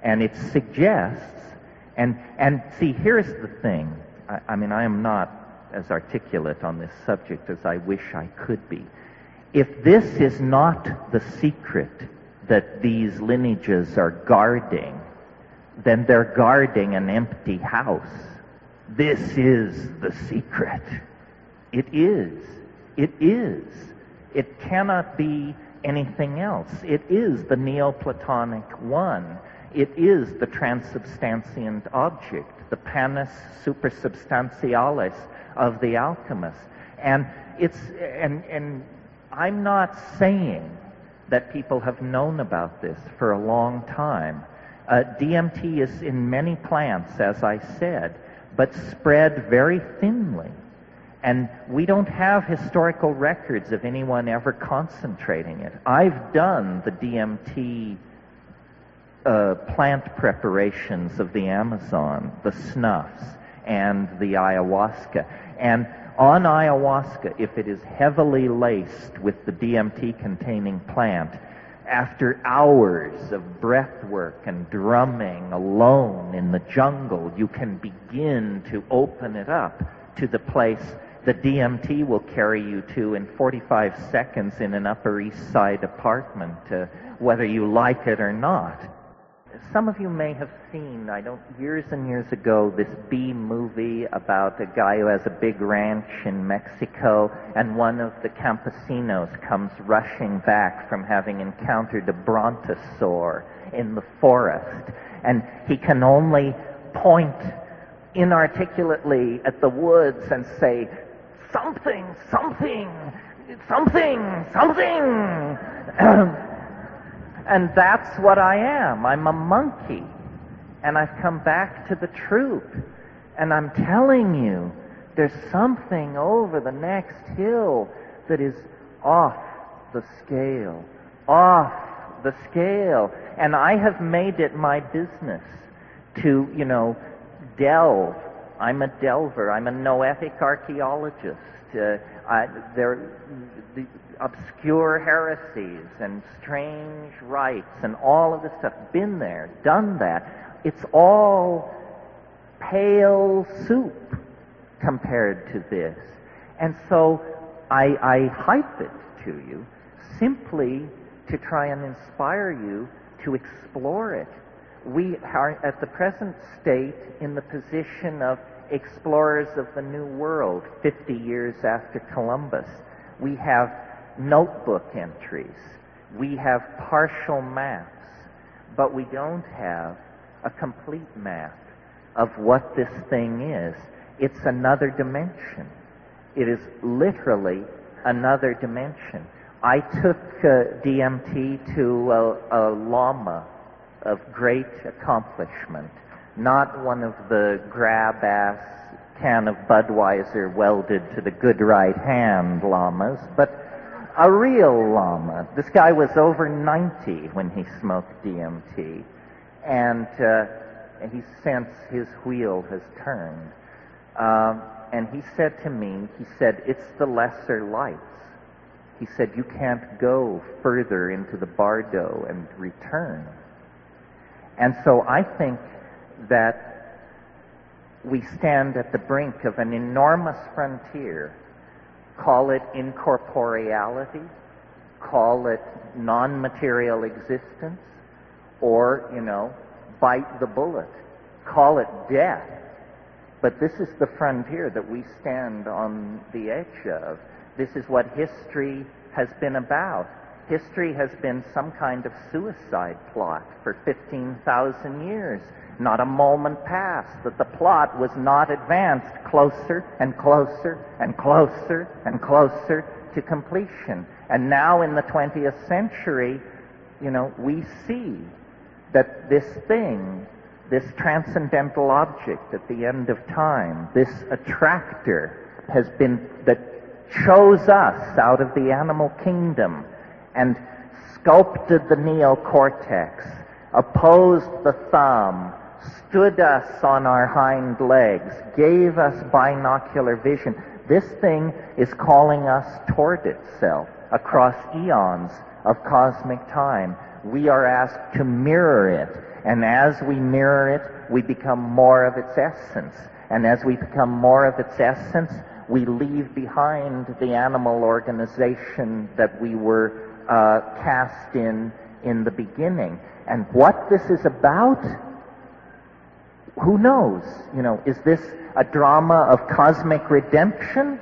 Speaker 3: And it suggests, and, and see, here's the thing. I, I mean, I am not as articulate on this subject as I wish I could be. If this is not the secret that these lineages are guarding, then they're guarding an empty house. This is the secret. It is. It is. It cannot be anything else. It is the Neoplatonic one. It is the transubstantiant object, the panis supersubstantialis of the alchemist. And it's and and I'm not saying that people have known about this for a long time. Uh, DMT is in many plants, as I said but spread very thinly. And we don't have historical records of anyone ever concentrating it. I've done the DMT uh, plant preparations of the Amazon, the snuffs, and the ayahuasca. And on ayahuasca, if it is heavily laced with the DMT containing plant, after hours of breath work and drumming alone in the jungle, you can begin to open it up to the place the DMT will carry you to in 45 seconds in an Upper East Side apartment, uh, whether you like it or not. Some of you may have seen, I don't, years and years ago, this B movie about a guy who has a big ranch in Mexico, and one of the campesinos comes rushing back from having encountered a brontosaur in the forest, and he can only point inarticulately at the woods and say, something, something, something, something. And that's what I am. I'm a monkey. And I've come back to the truth. And I'm telling you, there's something over the next hill that is off the scale. Off the scale. And I have made it my business to, you know, delve. I'm a delver. I'm a noetic archaeologist. Uh, I, there, the, obscure heresies and strange rites and all of this stuff. Been there, done that. It's all pale soup compared to this. And so I, I hype it to you simply to try and inspire you to explore it. We are at the present state in the position of explorers of the New World 50 years after Columbus. We have notebook entries. We have partial maps, but we don't have a complete map of what this thing is. It's another dimension. It is literally another dimension. I took uh, DMT to a, a lama of great accomplishment, not one of the grab ass can of Budweiser welded to the good right hand lamas, but a real lama. This guy was over 90 when he smoked DMT, and, uh, he since his wheel has turned. Um, and he said to me, he said, it's the lesser lights. He said, you can't go further into the bardo and return. And so I think that we stand at the brink of an enormous frontier Call it incorporeality, call it non-material existence, or, you know, bite the bullet. Call it death. But this is the frontier that we stand on the edge of. This is what history has been about. History has been some kind of suicide plot for 15,000 years. Not a moment passed that the plot was not advanced closer and closer and closer and closer to completion. And now in the 20th century, you know, we see that this thing, this transcendental object at the end of time, this attractor has been, that chose us out of the animal kingdom and sculpted the neocortex, opposed the thumb, stood us on our hind legs, gave us binocular vision. This thing is calling us toward itself across eons of cosmic time. We are asked to mirror it, and as we mirror it, we become more of its essence. And as we become more of its essence, we leave behind the animal organization that we were uh, cast in in the beginning. And what this is about who knows? You know, is this a drama of cosmic redemption?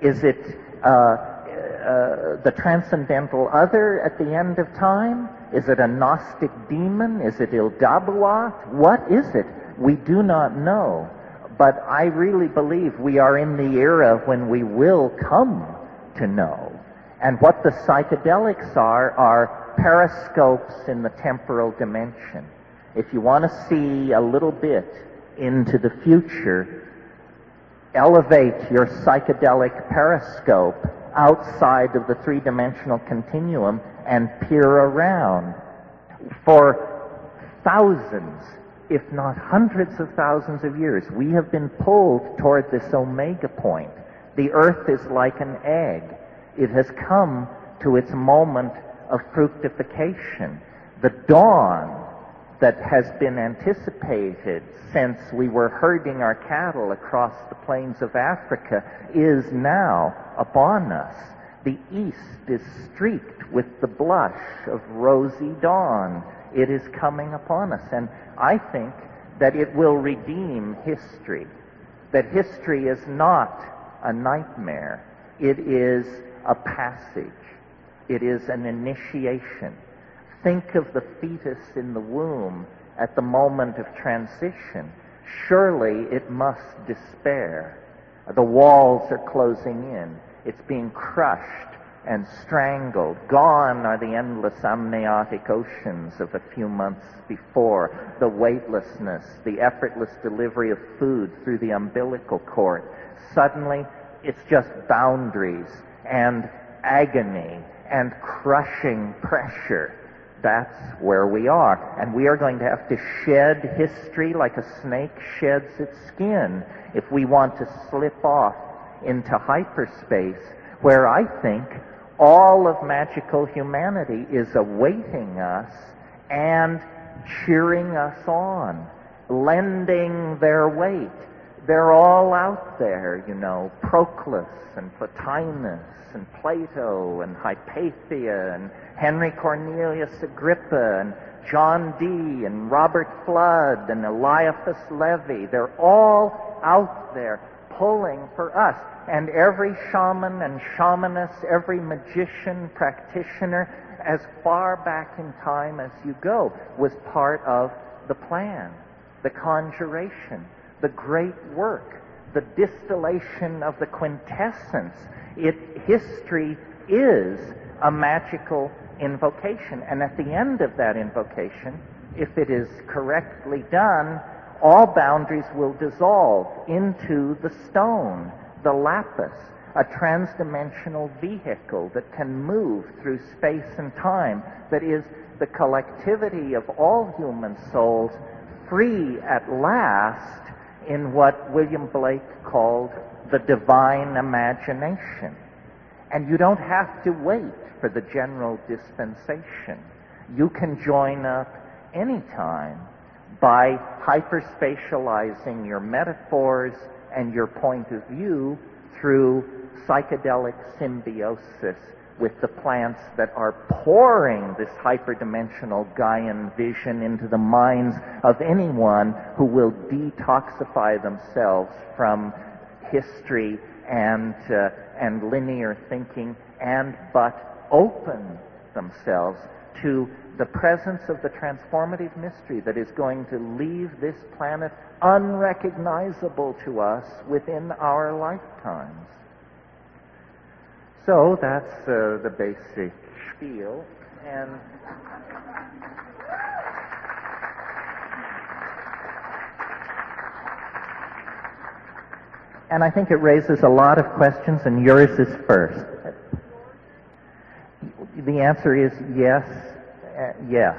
Speaker 3: Is it uh, uh, the transcendental other at the end of time? Is it a Gnostic demon? Is it Ialdabaoth? What is it? We do not know. But I really believe we are in the era when we will come to know. And what the psychedelics are, are periscopes in the temporal dimension. If you want to see a little bit into the future, elevate your psychedelic periscope outside of the three-dimensional continuum and peer around. For thousands, if not hundreds of thousands of years, we have been pulled toward this omega point. The earth is like an egg. It has come to its moment of fructification. The dawn that has been anticipated since we were herding our cattle across the plains of Africa is now upon us. The east is streaked with the blush of rosy dawn. It is coming upon us. And I think that it will redeem history. That history is not a nightmare. It is a passage. It is an initiation. Think of the fetus in the womb at the moment of transition. Surely it must despair. The walls are closing in. It's being crushed and strangled. Gone are the endless amniotic oceans of a few months before, the weightlessness, the effortless delivery of food through the umbilical cord. Suddenly, it's just boundaries and agony and crushing pressure. That's where we are. And we are going to have to shed history like a snake sheds its skin if we want to slip off into hyperspace where I think all of magical humanity is awaiting us and cheering us on, lending their weight. They're all out there, you know, Proclus and Plotinus and Plato and Hypatia and Henry Cornelius Agrippa and John Dee and Robert Fludd and Eliphas Levi. They're all out there pulling for us. And every shaman and shamaness, every magician, practitioner, as far back in time as you go, was part of the plan, the conjuration, the great work, the distillation of the quintessence. It, history is a magical invocation. And at the end of that invocation, if it is correctly done, all boundaries will dissolve into the stone, the lapis, a transdimensional vehicle that can move through space and time, that is the collectivity of all human souls, free at last in what William Blake called the divine imagination. And you don't have to wait for the general dispensation. You can join up anytime by hyperspatializing your metaphors and your point of view through psychedelic symbiosis with the plants that are pouring this hyperdimensional Gaian vision into the minds of anyone who will detoxify themselves from history and, uh, and linear thinking and but open themselves to the presence of the transformative mystery that is going to leave this planet unrecognizable to us within our lifetimes. So that's uh, the basic spiel. And and I think it raises a lot of questions, and yours is first. The answer is yes, uh, yes.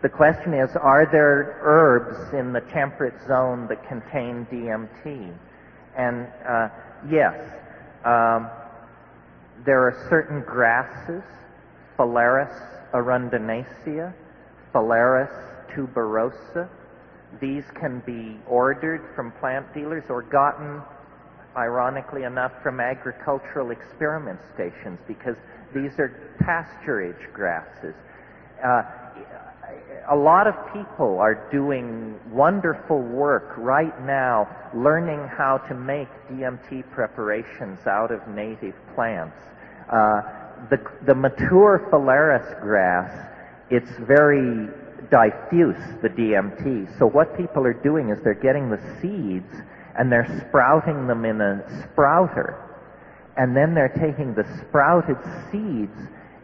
Speaker 3: The question is, are there herbs in the temperate zone that contain DMT? And uh, yes, um, there are certain grasses, Phalaris arundinacea, Phalaris tuberosa. These can be ordered from plant dealers or gotten, ironically enough, from agricultural experiment stations because these are pasturage grasses. Uh, a lot of people are doing wonderful work right now learning how to make DMT preparations out of native plants. Uh, the, the mature phalaris grass, it's very diffuse, the DMT. So what people are doing is they're getting the seeds and they're sprouting them in a sprouter. And then they're taking the sprouted seeds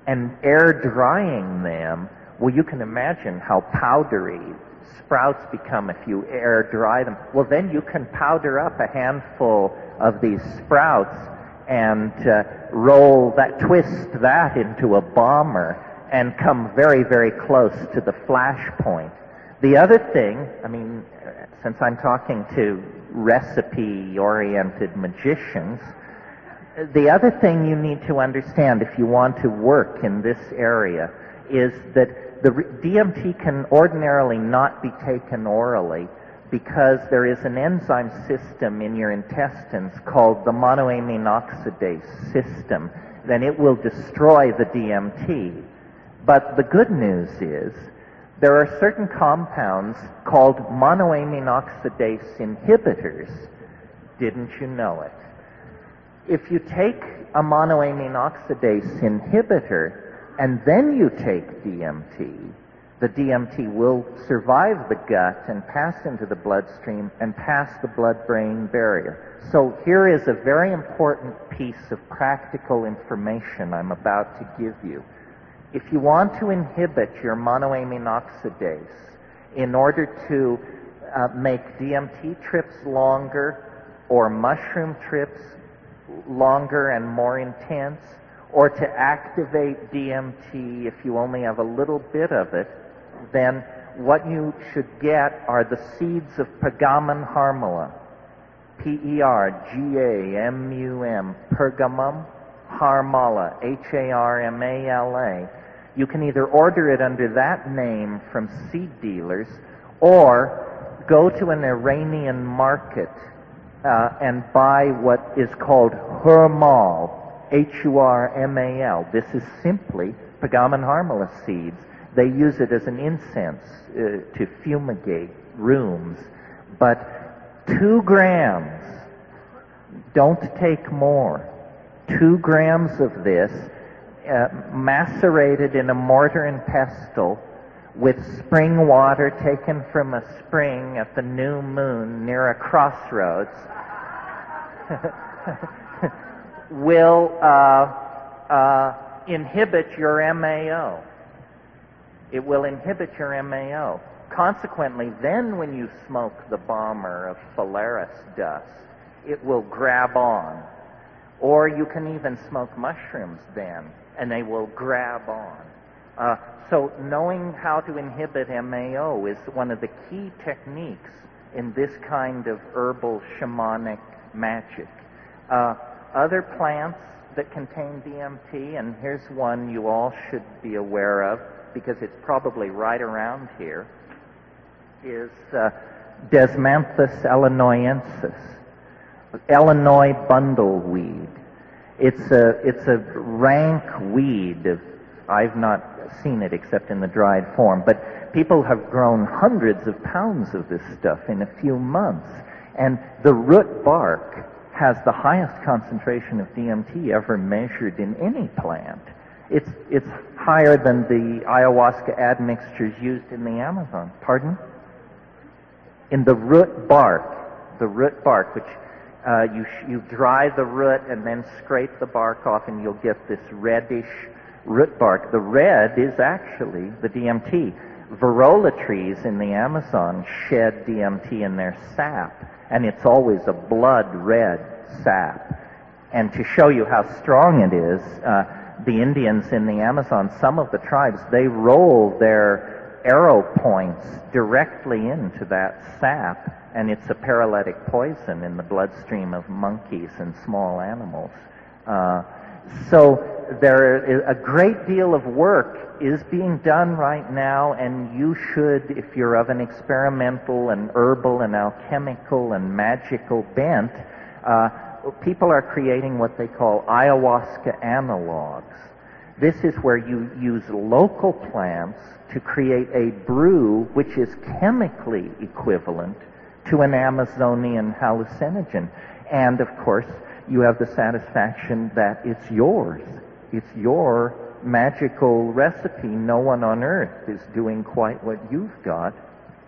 Speaker 3: and air drying them. Well, you can imagine how powdery sprouts become if you air dry them. Well, then you can powder up a handful of these sprouts and uh, roll that, twist that into a bomber and come very, very close to the flash point. The other thing, I mean, since I'm talking to recipe-oriented magicians, the other thing you need to understand if you want to work in this area is that the DMT can ordinarily not be taken orally because there is an enzyme system in your intestines called the monoamine oxidase system. Then it will destroy the DMT. But the good news is there are certain compounds called monoamine oxidase inhibitors. Didn't you know it? If you take a monoamine oxidase inhibitor and then you take DMT, the DMT will survive the gut and pass into the bloodstream and pass the blood-brain barrier. So here is a very important piece of practical information I'm about to give you. If you want to inhibit your monoamine oxidase in order to uh, make DMT trips longer or mushroom trips longer and more intense, or to activate DMT if you only have a little bit of it, then what you should get are the seeds of Pergamum harmala. P-E-R-G-A-M-U-M, Pergamum harmala, H-A-R-M-A-L-A. You can either order it under that name from seed dealers or go to an Iranian market uh, and buy what is called Hurmal, H-U-R-M-A-L. This is simply Pergamum harmala seeds. They use it as an incense uh, to fumigate rooms. But two grams, don't take more. Two grams of this, uh, macerated in a mortar and pestle, with spring water taken from a spring at the new moon near a crossroads will uh, uh, inhibit your MAO. It will inhibit your MAO. Consequently, then when you smoke the bomber of Phalaris dust, it will grab on. Or you can even smoke mushrooms then, and they will grab on. Uh, so knowing how to inhibit MAO is one of the key techniques in this kind of herbal shamanic magic. Uh, other plants that contain DMT, and here's one you all should be aware of because it's probably right around here, is uh, Desmanthus illinoensis, Illinois bundleweed. It's a, it's a rank weed. Of, I've not seen it except in the dried form, but people have grown hundreds of pounds of this stuff in a few months. And the root bark has the highest concentration of DMT ever measured in any plant. It's, it's higher than the ayahuasca admixtures used in the Amazon. Pardon? In the root bark, the root bark, which uh, you, you dry the root and then scrape the bark off and you'll get this reddish root bark. The red is actually the DMT. Virola trees in the Amazon shed DMT in their sap and it's always a blood red sap. And to show you how strong it is, uh, the Indians in the Amazon, some of the tribes, they roll their arrow points directly into that sap, and it's a paralytic poison in the bloodstream of monkeys and small animals. Uh, so there is a great deal of work is being done right now, and you should, if you're of an experimental and herbal and alchemical and magical bent, uh, people are creating what they call ayahuasca analogs. This is where you use local plants to create a brew which is chemically equivalent to an Amazonian hallucinogen. And of course, you have the satisfaction that it's yours. It's your magical recipe. No one on earth is doing quite what you've got.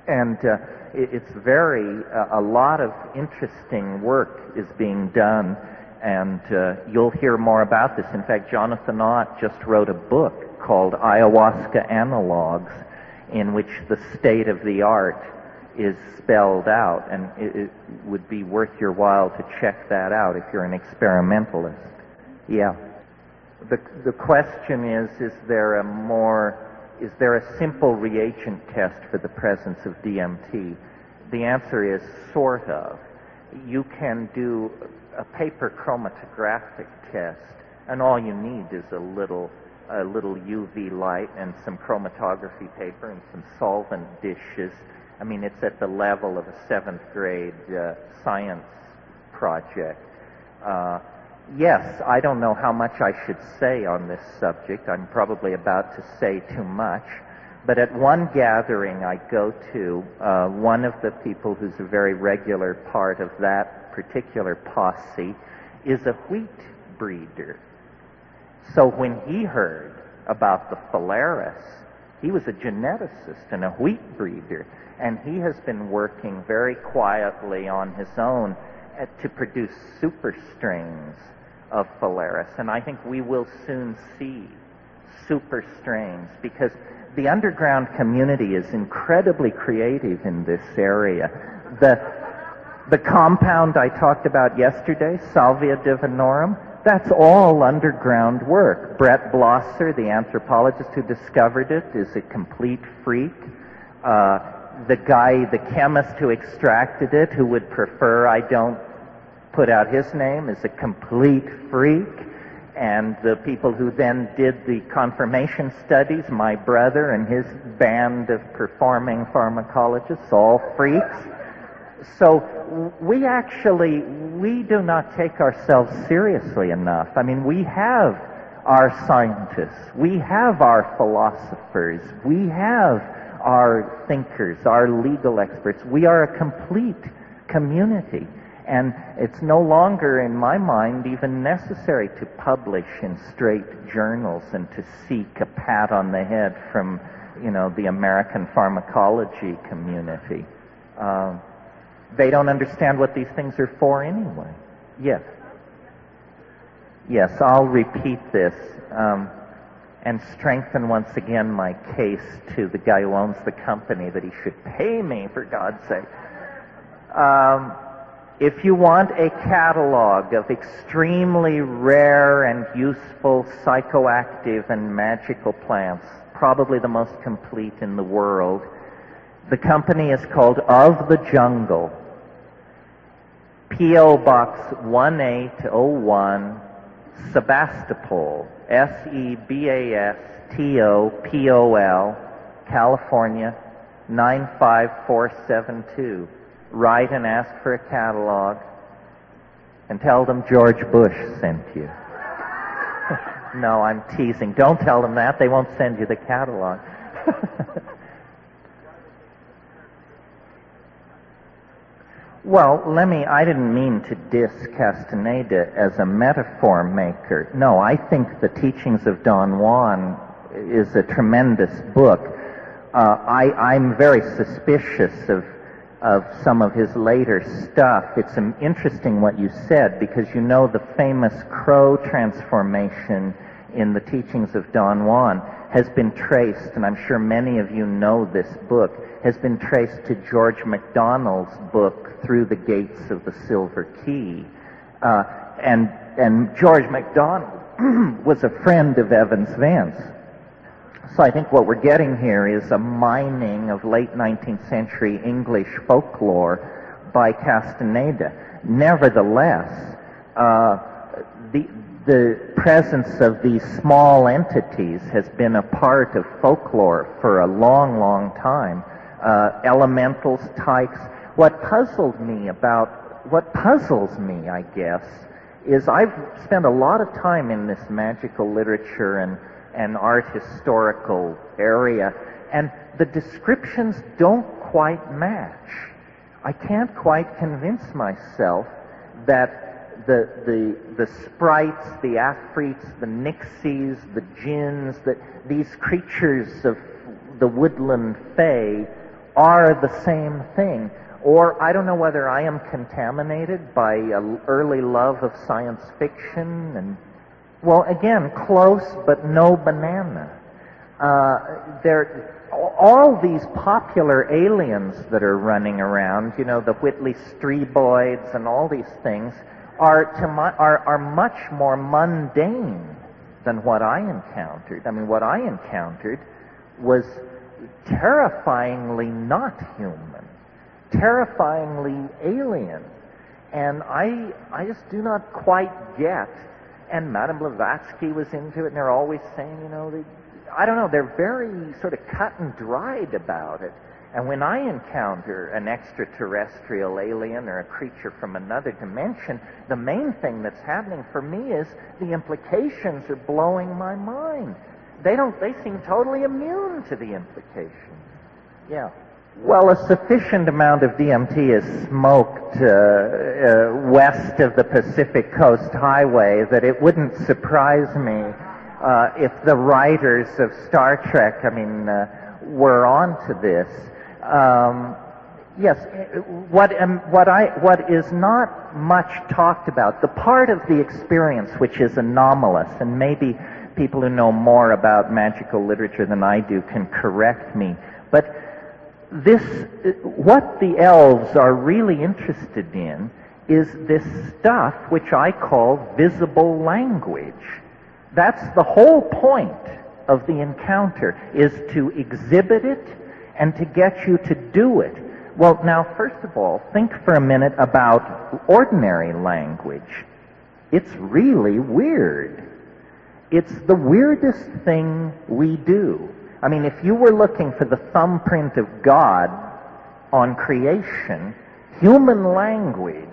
Speaker 3: And uh, it, it's very, uh, a lot of interesting work is being done. And uh, you'll hear more about this. In fact, Jonathan Ott just wrote a book called Ayahuasca Analogs, in which the state of the art is spelled out, and it, it, would be worth your while to check that out if you're an experimentalist. Yeah. The, the question is, is there a more, is there a simple reagent test for the presence of DMT? The answer is sort of. You can do a paper chromatographic test, and all you need is a little a little UV light and some chromatography paper and some solvent dishes I mean, it's at the level of a seventh grade uh, science project. Uh, yes, I don't know how much I should say on this subject. I'm probably about to say too much. But at one gathering I go to, uh, one of the people who's a very regular part of that particular posse is a wheat breeder. So when he heard about the phalaris, he was a geneticist and a wheat breeder, and he has been working very quietly on his own at, to produce super strains of phalaris. And I think we will soon see super strains because the underground community is incredibly creative in this area. The, the compound I talked about yesterday, Salvia divinorum, that's all underground work. Brett Blosser, the anthropologist who discovered it, is a complete freak. Uh, the guy, the chemist who extracted it, who would prefer I don't put out his name, is a complete freak and the people who then did the confirmation studies, my brother and his band of performing pharmacologists, all freaks. So we actually, we do not take ourselves seriously enough. I mean, we have our scientists, we have our philosophers, we have our thinkers, our legal experts. We are a complete community. And it's no longer, in my mind, even necessary to publish in straight journals and to seek a pat on the head from, you know, the American pharmacology community. Uh, they don't understand what these things are for anyway. Yes. Yes, I'll repeat this um, and strengthen once again my case to the guy who owns the company that he should pay me, for God's sake. Um, if you want a catalog of extremely rare and useful psychoactive and magical plants, probably the most complete in the world, the company is called Of the Jungle. P.O. Box 1801, Sebastopol, S-E-B-A-S-T-O-P-O-L, California, 95472 write and ask for a catalog and tell them George Bush sent you. no, I'm teasing. Don't tell them that. They won't send you the catalog. well, let me, I didn't mean to diss Castaneda as a metaphor maker. No, I think the teachings of Don Juan is a tremendous book. Uh, I, I'm very suspicious of of some of his later stuff, it's interesting what you said because you know the famous crow transformation in the teachings of Don Juan has been traced, and I'm sure many of you know this book, has been traced to George MacDonald's book, Through the Gates of the Silver Key. Uh, and, and George MacDonald was a friend of Evans Wentz. So I think what we're getting here is a mining of late 19th century English folklore by Castaneda. Nevertheless, uh, the, the presence of these small entities has been a part of folklore for a long, long time. Uh, elementals, tykes. What puzzled me about, what puzzles me, I guess, is I've spent a lot of time in this magical literature and and art historical area, and the descriptions don't quite match. I can't quite convince myself that the, the, the sprites, the afrits, the nixies, the jinns, that these creatures of the woodland fae are the same thing. Or I don't know whether I am contaminated by an early love of science fiction and well, again, close but no banana. Uh, there, all these popular aliens that are running around, you know, the Whitley Streboids and all these things, are, to my, are, are much more mundane than what I encountered. I mean, what I encountered was terrifyingly not human, terrifyingly alien. And I, I just do not quite get and Madame Blavatsky was into it, and they're always saying, you know, they, I don't know, they're very sort of cut and dried about it. And when I encounter an extraterrestrial alien or a creature from another dimension, the main thing that's happening for me is the implications are blowing my mind. They don't, they seem totally immune to the implications. Yeah. Well, a sufficient amount of DMT is smoked uh, uh, west of the Pacific Coast Highway that it wouldn't surprise me uh, if the writers of Star Trek, I mean, uh, were onto this. Um, yes, what, um, what, I, what is not much talked about, the part of the experience which is anomalous, and maybe people who know more about magical literature than I do can correct me, but this, what the elves are really interested in is this stuff which I call visible language. That's the whole point of the encounter, is to exhibit it and to get you to do it. Well, now, first of all, think for a minute about ordinary language. It's really weird. It's the weirdest thing we do. I mean, if you were looking for the thumbprint of God on creation, human language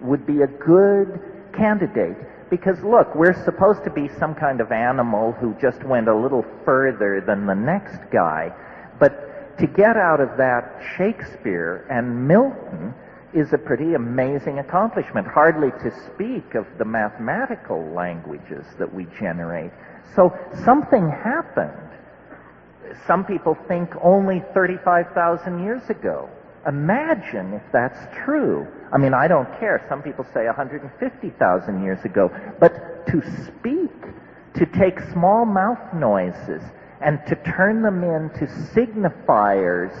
Speaker 3: would be a good candidate. Because look, we're supposed to be some kind of animal who just went a little further than the next guy. But to get out of that Shakespeare and Milton is a pretty amazing accomplishment, hardly to speak of the mathematical languages that we generate. So something happened. Some people think only 35,000 years ago. Imagine if that's true. I mean, I don't care. Some people say 150,000 years ago. But to speak, to take small mouth noises, and to turn them into signifiers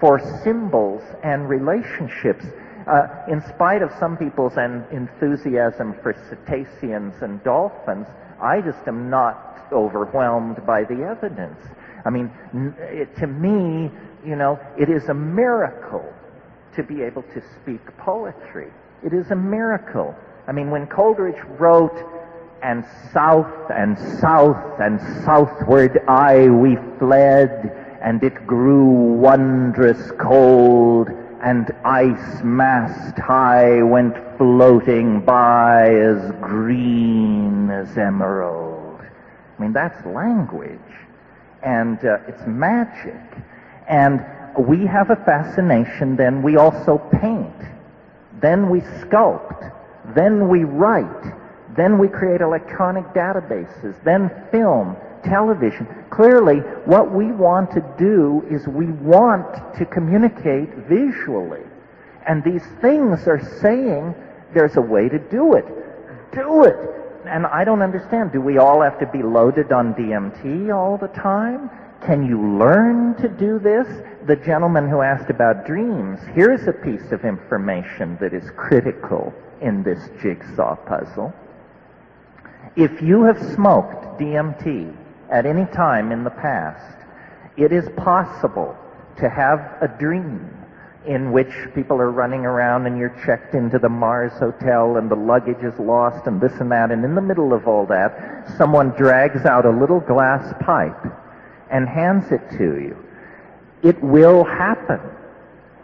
Speaker 3: for symbols and relationships. Uh, in spite of some people's enthusiasm for cetaceans and dolphins, I just am not overwhelmed by the evidence. I mean, it, to me, you know, it is a miracle to be able to speak poetry. It is a miracle. I mean, when Coleridge wrote and south and south and southward aye we fled, and it grew wondrous cold, and ice mast high went floating by as green as emerald. I mean, that's language. And uh, it's magic. And we have a fascination, then we also paint. Then we sculpt. Then we write then we create electronic databases, then film, television. Clearly, what we want to do is we want to communicate visually. And these things are saying there's a way to do it. Do it. And I don't understand. Do we all have to be loaded on DMT all the time? Can you learn to do this? The gentleman who asked about dreams, here's a piece of information that is critical in this jigsaw puzzle. If you have smoked DMT at any time in the past, it is possible to have a dream in which people are running around and you're checked into the Mars Hotel and the luggage is lost and this and that. And in the middle of all that, someone drags out a little glass pipe and hands it to you. It will happen.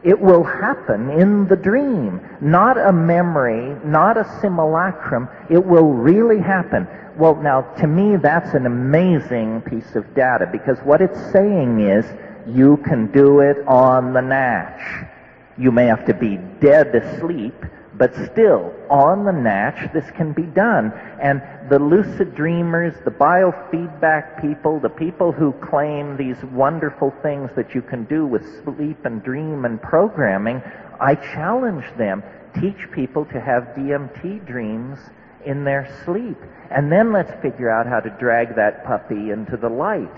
Speaker 3: It will happen in the dream. Not a memory, not a simulacrum. It will really happen. Well, now, to me, that's an amazing piece of data because what it's saying is you can do it on the natch. You may have to be dead asleep, but still, on the natch, this can be done. And the lucid dreamers, the biofeedback people, the people who claim these wonderful things that you can do with sleep and dream and programming, I challenge them. Teach people to have DMT dreams in their sleep. And then let's figure out how to drag that puppy into the light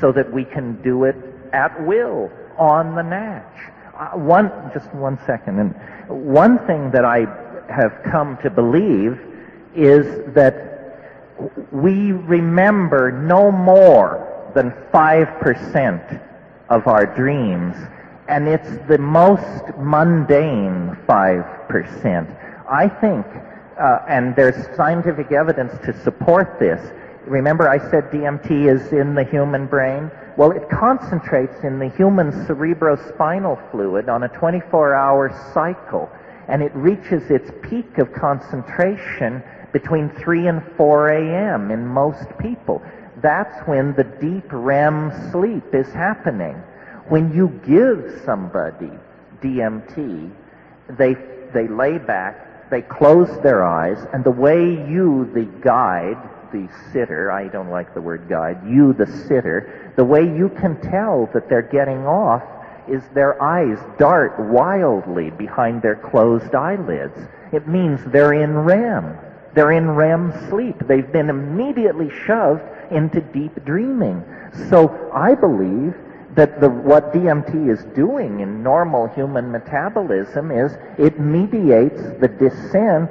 Speaker 3: so that we can do it at will on the natch. Uh, one, just one second. And one thing that I have come to believe is that we remember no more than 5% of our dreams, and it's the most mundane 5%. I think, uh, and there's scientific evidence to support this, Remember I said DMT is in the human brain? Well, it concentrates in the human cerebrospinal fluid on a 24-hour cycle, and it reaches its peak of concentration between 3 and 4 a.m. in most people. That's when the deep REM sleep is happening. When you give somebody DMT, they, they lay back, they close their eyes, and the way you, the guide, the sitter, I don't like the word guide, you, the sitter, the way you can tell that they're getting off is their eyes dart wildly behind their closed eyelids. It means they're in REM. They're in REM sleep. They've been immediately shoved into deep dreaming. So I believe that the, what DMT is doing in normal human metabolism is it mediates the descent,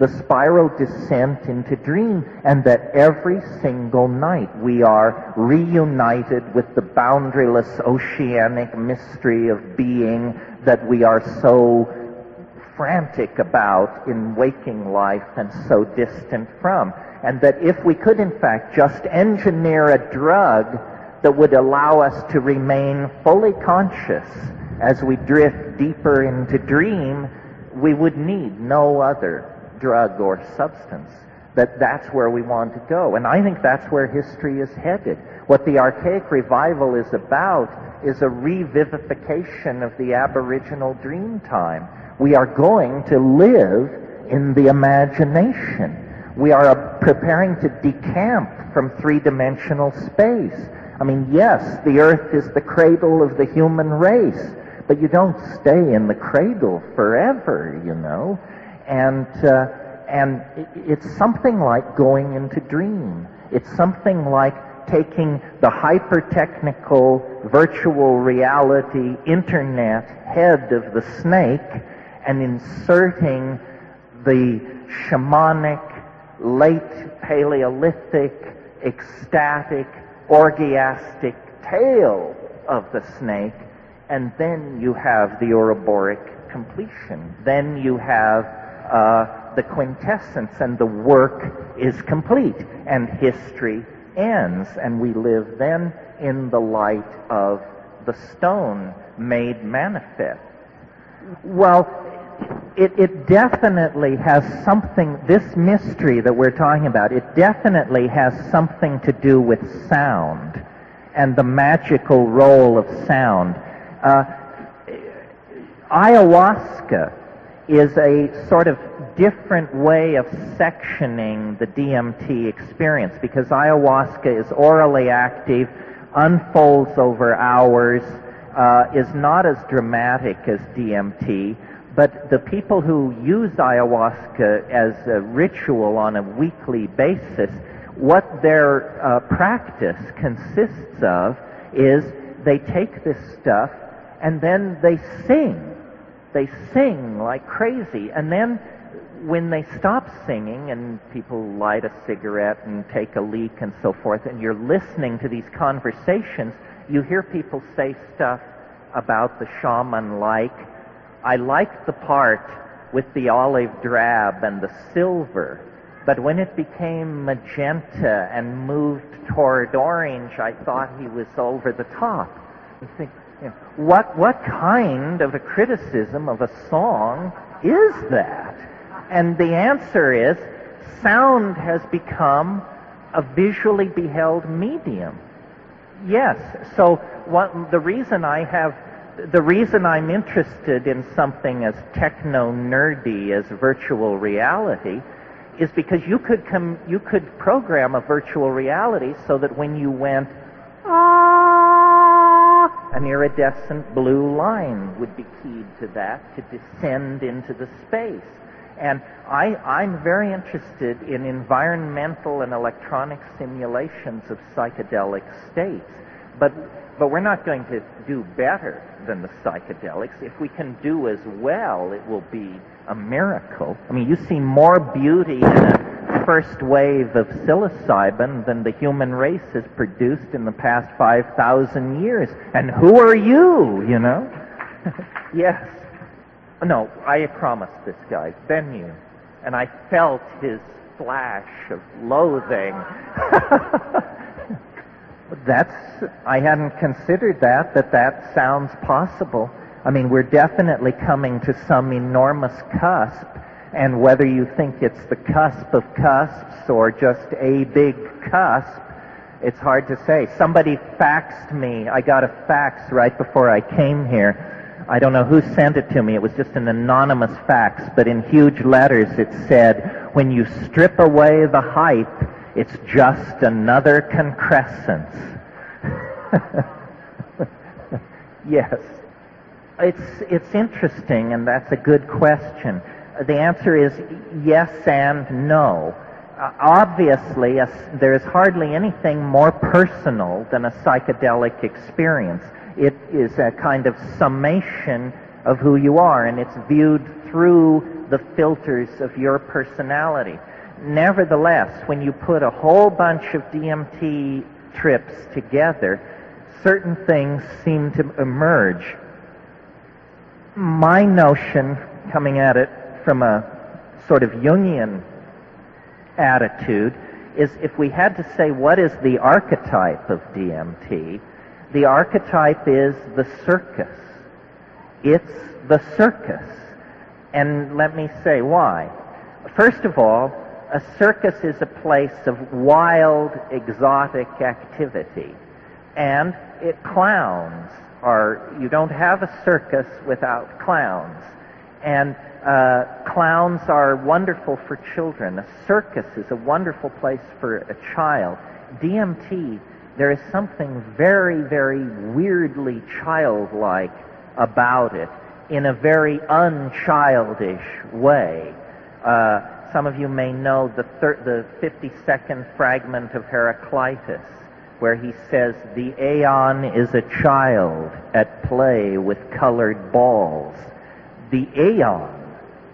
Speaker 3: the spiral descent into dream, and that every single night we are reunited with the boundaryless oceanic mystery of being that we are so frantic about in waking life and so distant from. And that if we could in fact just engineer a drug that would allow us to remain fully conscious as we drift deeper into dream, we would need no other drug or substance. That that's where we want to go. And I think that's where history is headed. What the archaic revival is about is a revivification of the aboriginal dream time we are going to live in the imagination. We are preparing to decamp from three-dimensional space. I mean, yes, the earth is the cradle of the human race, but you don't stay in the cradle forever, you know. And, uh, and it's something like going into dream. It's something like taking the hyper-technical virtual reality internet head of the snake and inserting the shamanic, late Paleolithic, ecstatic, orgiastic tail of the snake, and then you have the Ouroboros completion. Then you have uh, the quintessence, and the work is complete, and history ends, and we live then in the light of the stone made manifest. Well, it, it definitely has something, this mystery that we're talking about, it definitely has something to do with sound and the magical role of sound. Uh, ayahuasca is a sort of different way of sectioning the DMT experience because ayahuasca is orally active, unfolds over hours, uh, is not as dramatic as DMT, but the people who use ayahuasca as a ritual on a weekly basis, what their uh, practice consists of is they take this stuff and then they sing. They sing like crazy. And then when they stop singing and people light a cigarette and take a leak and so forth, and you're listening to these conversations, you hear people say stuff about the shaman like I liked the part with the olive drab and the silver, but when it became magenta and moved toward orange, I thought he was over the top. You think, you know, what what kind of a criticism of a song is that? And the answer is, sound has become a visually beheld medium. Yes. So what, the reason I have the reason I'm interested in something as techno nerdy as virtual reality is because you could come, you could program a virtual reality so that when you went, ah, an iridescent blue line would be keyed to that to descend into the space. And I, I'm very interested in environmental and electronic simulations of psychedelic states. But but we're not going to do better than the psychedelics. If we can do as well, it will be a miracle. I mean, you see more beauty in a first wave of psilocybin than the human race has produced in the past 5,000 years. And who are you, you know? yes. No, I promised this guy, Ben And I felt his flash of loathing. That's, I hadn't considered that, that that sounds possible. I mean, we're definitely coming to some enormous cusp, and whether you think it's the cusp of cusps or just a big cusp, it's hard to say. Somebody faxed me. I got a fax right before I came here. I don't know who sent it to me. It was just an anonymous fax, but in huge letters it said, when you strip away the hype, it's just another concrescence. yes. It's, it's interesting, and that's a good question. The answer is yes and no. Uh, obviously, a, there is hardly anything more personal than a psychedelic experience. It is a kind of summation of who you are, and it's viewed through the filters of your personality. Nevertheless, when you put a whole bunch of DMT trips together, certain things seem to emerge. My notion, coming at it from a sort of Jungian attitude, is if we had to say what is the archetype of DMT, the archetype is the circus. It's the circus. And let me say why. First of all, a circus is a place of wild, exotic activity. And it clowns are, you don't have a circus without clowns. And uh, clowns are wonderful for children. A circus is a wonderful place for a child. DMT, there is something very, very weirdly childlike about it in a very unchildish way. Uh, some of you may know the, the 52nd fragment of Heraclitus, where he says, The aeon is a child at play with colored balls. The aeon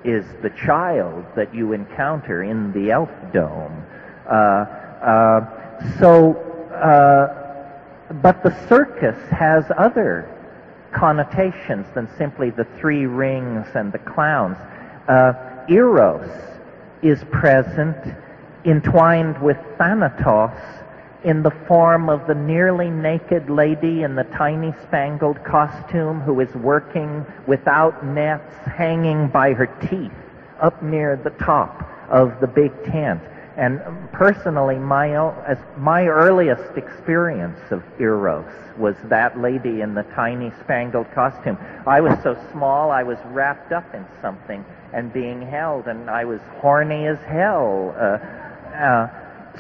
Speaker 3: is the child that you encounter in the elf dome. Uh, uh, so, uh, but the circus has other connotations than simply the three rings and the clowns. Uh, Eros is present, entwined with Thanatos in the form of the nearly naked lady in the tiny spangled costume who is working without nets hanging by her teeth up near the top of the big tent. And personally, my, my earliest experience of Eros was that lady in the tiny spangled costume. I was so small, I was wrapped up in something and being held, and I was horny as hell. Uh, uh,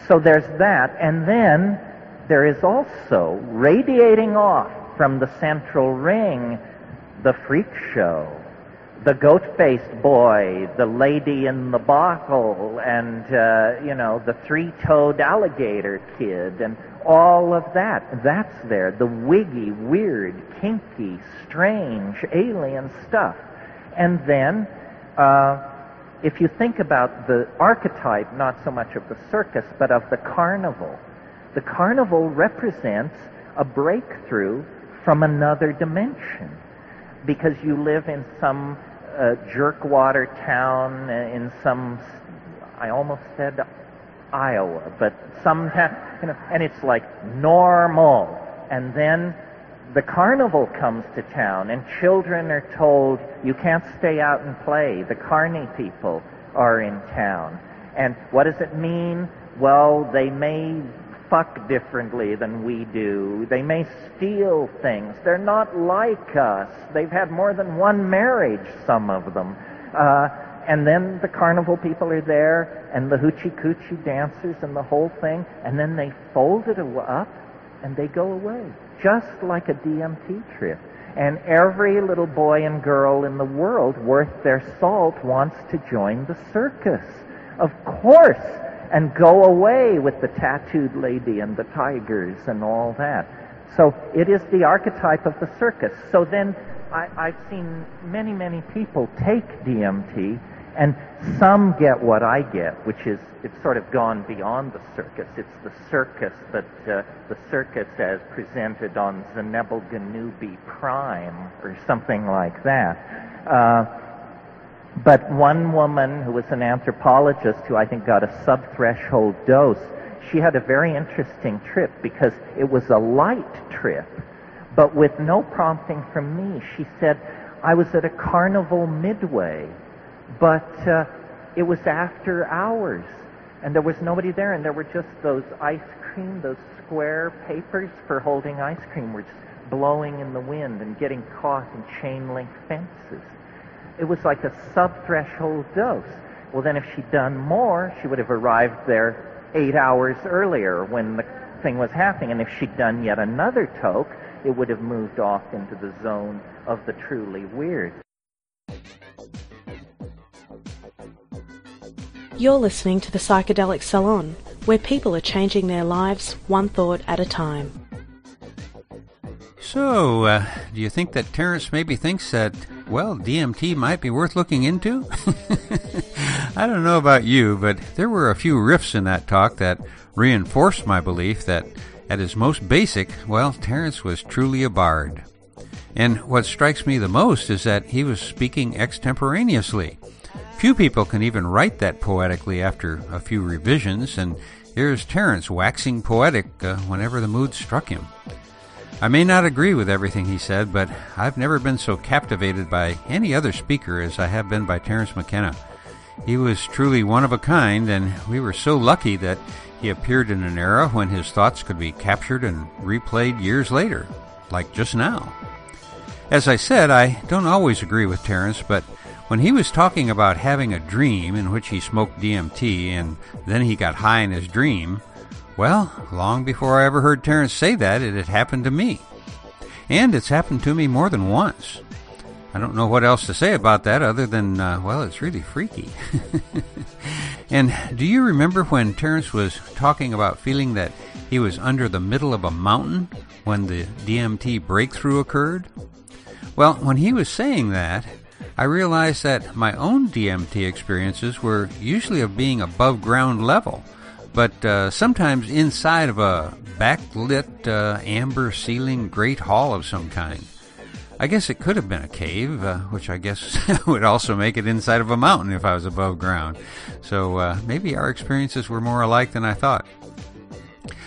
Speaker 3: so there's that. And then there is also radiating off from the central ring the freak show. The goat-faced boy, the lady in the bottle, and, uh, you know, the three-toed alligator kid, and all of that. That's there. The wiggy, weird, kinky, strange, alien stuff. And then, uh, if you think about the archetype, not so much of the circus, but of the carnival, the carnival represents a breakthrough from another dimension because you live in some uh, jerkwater town in some, I almost said Iowa, but some town, you know, and it's like normal. And then the carnival comes to town and children are told you can't stay out and play. The carny people are in town. And what does it mean? Well, they may fuck differently than we do. They may steal things. They're not like us. They've had more than one marriage, some of them. Uh, and then the carnival people are there, and the hoochie coochie dancers and the whole thing, and then they fold it up and they go away just like a DMT trip. And every little boy and girl in the world worth their salt wants to join the circus. Of course. And go away with the tattooed lady and the tigers and all that. So it is the archetype of the circus. So then I, I've seen many, many people take DMT and some get what I get, which is it's sort of gone beyond the circus. It's the circus, but uh, the circus as presented on Zubenelgenubi Prime or something like that. Uh, But one woman who was an anthropologist who I think got a sub-threshold dose, she had a very interesting trip because it was a light trip, but with no prompting from me. She said, I was at a carnival midway, but uh, it was after hours, and there was nobody there, and there were just those ice cream, those square papers for holding ice cream were just blowing in the wind and getting caught in chain link fences. It was like a sub-threshold dose. Well, then if she'd done more, she would have arrived there eight hours earlier when the thing was happening. And if she'd done yet another toke, it would have moved off into the zone of the truly weird.
Speaker 4: You're listening to the Psychedelic Salon, where people are changing their lives one thought at a time.
Speaker 2: So, uh, do you think that Terence maybe thinks that, well, DMT might be worth looking into? I don't know about you, but there were a few riffs in that talk that reinforced my belief that, at his most basic, well, Terence was truly a bard. And what strikes me the most is that he was speaking extemporaneously. Few people can even write that poetically after a few revisions, and here's Terence waxing poetic uh, whenever the mood struck him. I may not agree with everything he said, but I've never been so captivated by any other speaker as I have been by Terence McKenna. He was truly one of a kind, and we were so lucky that he appeared in an era when his thoughts could be captured and replayed years later, like just now. As I said, I don't always agree with Terence, but when he was talking about having a dream in which he smoked DMT and then he got high in his dream, well, long before I ever heard Terence say that, it had happened to me. And it's happened to me more than once. I don't know what else to say about that other than, uh, well, it's really freaky. and do you remember when Terence was talking about feeling that he was under the middle of a mountain when the DMT breakthrough occurred? Well, when he was saying that, I realized that my own DMT experiences were usually of being above ground level but uh, sometimes inside of a backlit uh, amber ceiling great hall of some kind. I guess it could have been a cave, uh, which I guess would also make it inside of a mountain if I was above ground. So uh, maybe our experiences were more alike than I thought.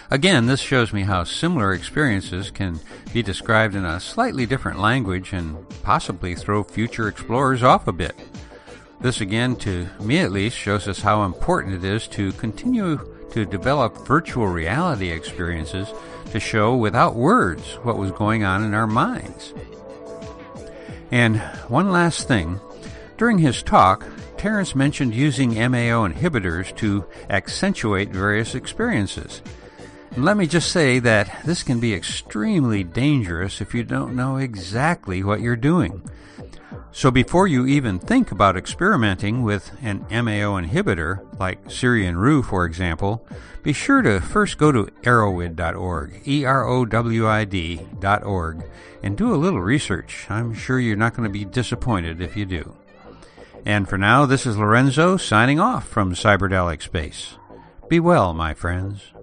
Speaker 2: Again, this shows me how similar experiences can be described in a slightly different language and possibly throw future explorers off a bit. This again, to me at least, shows us how important it is to continue to develop virtual reality experiences to show without words what was going on in our minds. And one last thing. During his talk, Terence mentioned using MAO inhibitors to accentuate various experiences. And let me just say that this can be extremely dangerous if you don't know exactly what you're doing. So before you even think about experimenting with an MAO inhibitor, like Syrian Rue for example, be sure to first go to erowid.org, E-R-O-W-I-D.org, and do a little research. I'm sure you're not going to be disappointed if you do. And for now, this is Lorenzo signing off from Cyberdelic Space. Be well, my friends.